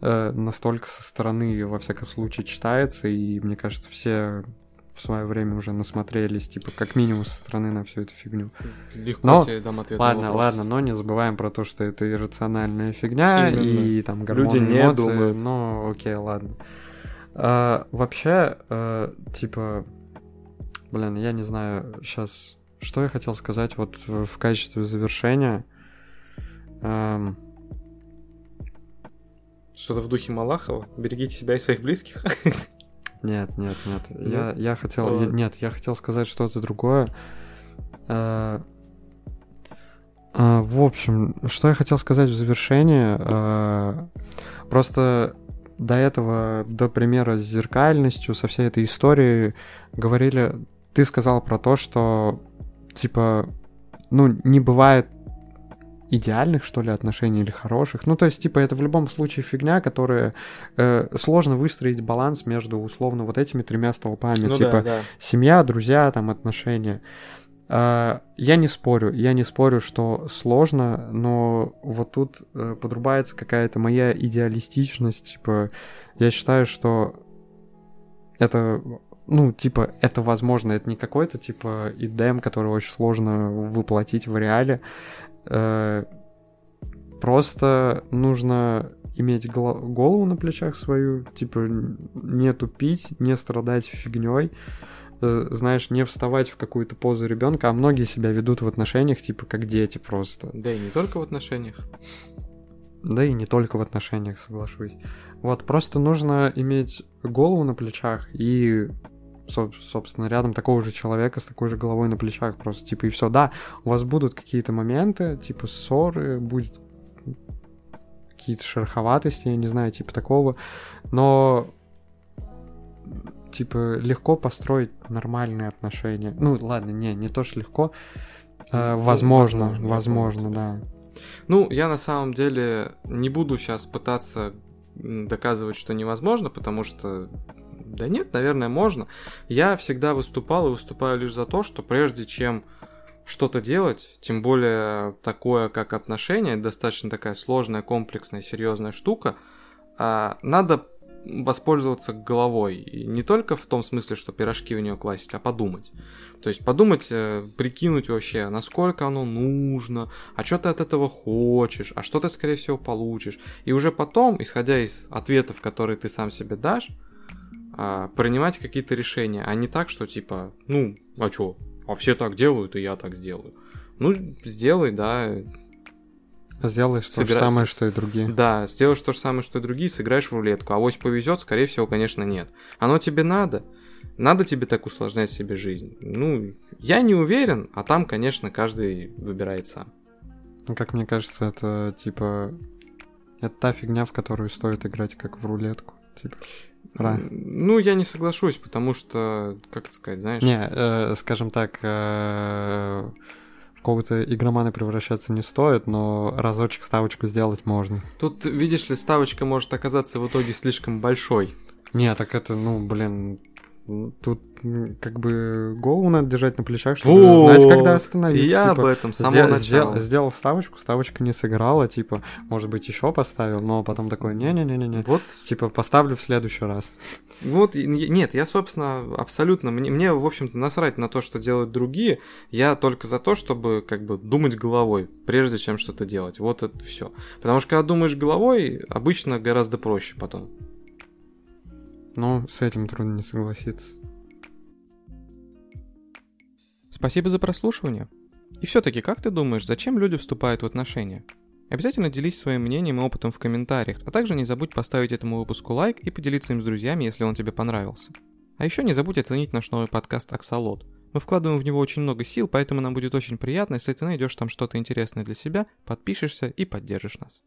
э, настолько со стороны, во всяком случае, читается, и, мне кажется, все в свое время уже насмотрелись, типа, как минимум со стороны на всю эту фигню. Легко Но- тебе дам ответ на Ладно, вопрос. ладно, но не забываем про то, что это иррациональная фигня, Именно. и там гормоны, Люди не эмоции, думают. Ну, окей, ладно. А, вообще, э, типа, блин, я не знаю, сейчас, что я хотел сказать вот в качестве завершения. Эм, Что-то в духе Малахова. Берегите себя и своих близких. <laughs> Нет, нет, нет. Я, я хотел. Ладно. нет, я хотел сказать что-то другое. Э, э, в общем, что я хотел сказать в завершение. э, просто до этого, до примера с зеркальностью, со всей этой историей, говорили. Ты сказал про то, что типа, ну, не бывает идеальных, что ли, отношений или хороших. Ну, то есть, типа, это в любом случае фигня, которая э, сложно выстроить баланс между, условно, вот этими тремя столпами. Ну типа, да, да. семья, друзья, там, отношения. А, Я не спорю, я не спорю, что сложно, но вот тут э, подрубается какая-то моя идеалистичность, типа, я считаю, что это, ну, типа, это возможно, это не какой-то, типа, идем, который очень сложно воплотить в реале, Э, просто нужно иметь голову на плечах свою, типа, не тупить, не страдать фигней, э, знаешь, не вставать в какую-то позу ребенка, а многие себя ведут в отношениях, типа, как дети просто. Да и не только в отношениях. Да и не только в отношениях, соглашусь. Вот, просто нужно иметь голову на плечах и, собственно, рядом такого же человека с такой же головой на плечах просто, типа, и все. Да, у вас будут какие-то моменты, типа, ссоры, будет какие-то шероховатости, я не знаю, типа такого, но типа легко построить нормальные отношения. Ну, ладно, не, не то, что легко. Э, возможно, возможно, возможно, да. Ну, я на самом деле не буду сейчас пытаться доказывать, что невозможно, потому что да нет, наверное, можно. Я всегда выступал и выступаю лишь за то, что прежде чем что-то делать, тем более такое, как отношения, достаточно такая сложная, комплексная, серьезная штука, а, надо воспользоваться головой. И не только в том смысле, что пирожки в нее класть, а подумать. То есть подумать, э, прикинуть вообще, насколько оно нужно, а что ты от этого хочешь, а что ты, скорее всего, получишь. И уже потом, исходя из ответов, которые ты сам себе дашь, а, принимать какие-то решения, а не так, что типа, ну, а что, а все так делают, и я так сделаю. Ну, сделай, да. Сделаешь то же самое, что и другие. Да, сделаешь то же самое, что и другие, сыграешь в рулетку. А вось повезет, скорее всего, конечно, нет. Оно тебе надо. Надо тебе так усложнять себе жизнь. Ну, я не уверен, а там, конечно, каждый выбирает сам. Ну, как мне кажется, это типа... Это та фигня, в которую стоит играть как в рулетку. Типа. Ра. Ну, я не соглашусь, потому что, как это сказать, знаешь... Не, э, скажем так, э, в какого-то игромана превращаться не стоит, но разочек ставочку сделать можно. Тут, видишь ли, ставочка может оказаться в итоге слишком большой. Не, так это, ну, блин, Тут как бы голову надо держать на плечах, чтобы Во! знать, когда остановиться. Я типа, об этом с самого начала. Сделал, сделал ставочку, ставочка не сыграла, типа, может быть, еще поставил, но потом такой, не-не-не-не, вот, типа, поставлю в следующий раз. Вот, нет, я, собственно, абсолютно, мне, мне в общем-то, насрать на то, что делают другие, я только за то, чтобы, как бы, думать головой, прежде чем что-то делать, вот это все. Потому что, когда думаешь головой, обычно гораздо проще потом. Но с этим трудно не согласиться. Спасибо за прослушивание. И все-таки, как ты думаешь, зачем люди вступают в отношения? Обязательно делись своим мнением и опытом в комментариях, а также не забудь поставить этому выпуску лайк и поделиться им с друзьями, если он тебе понравился. А еще не забудь оценить наш новый подкаст «Аксолот». Мы вкладываем в него очень много сил, поэтому нам будет очень приятно, если ты найдешь там что-то интересное для себя, подпишешься и поддержишь нас.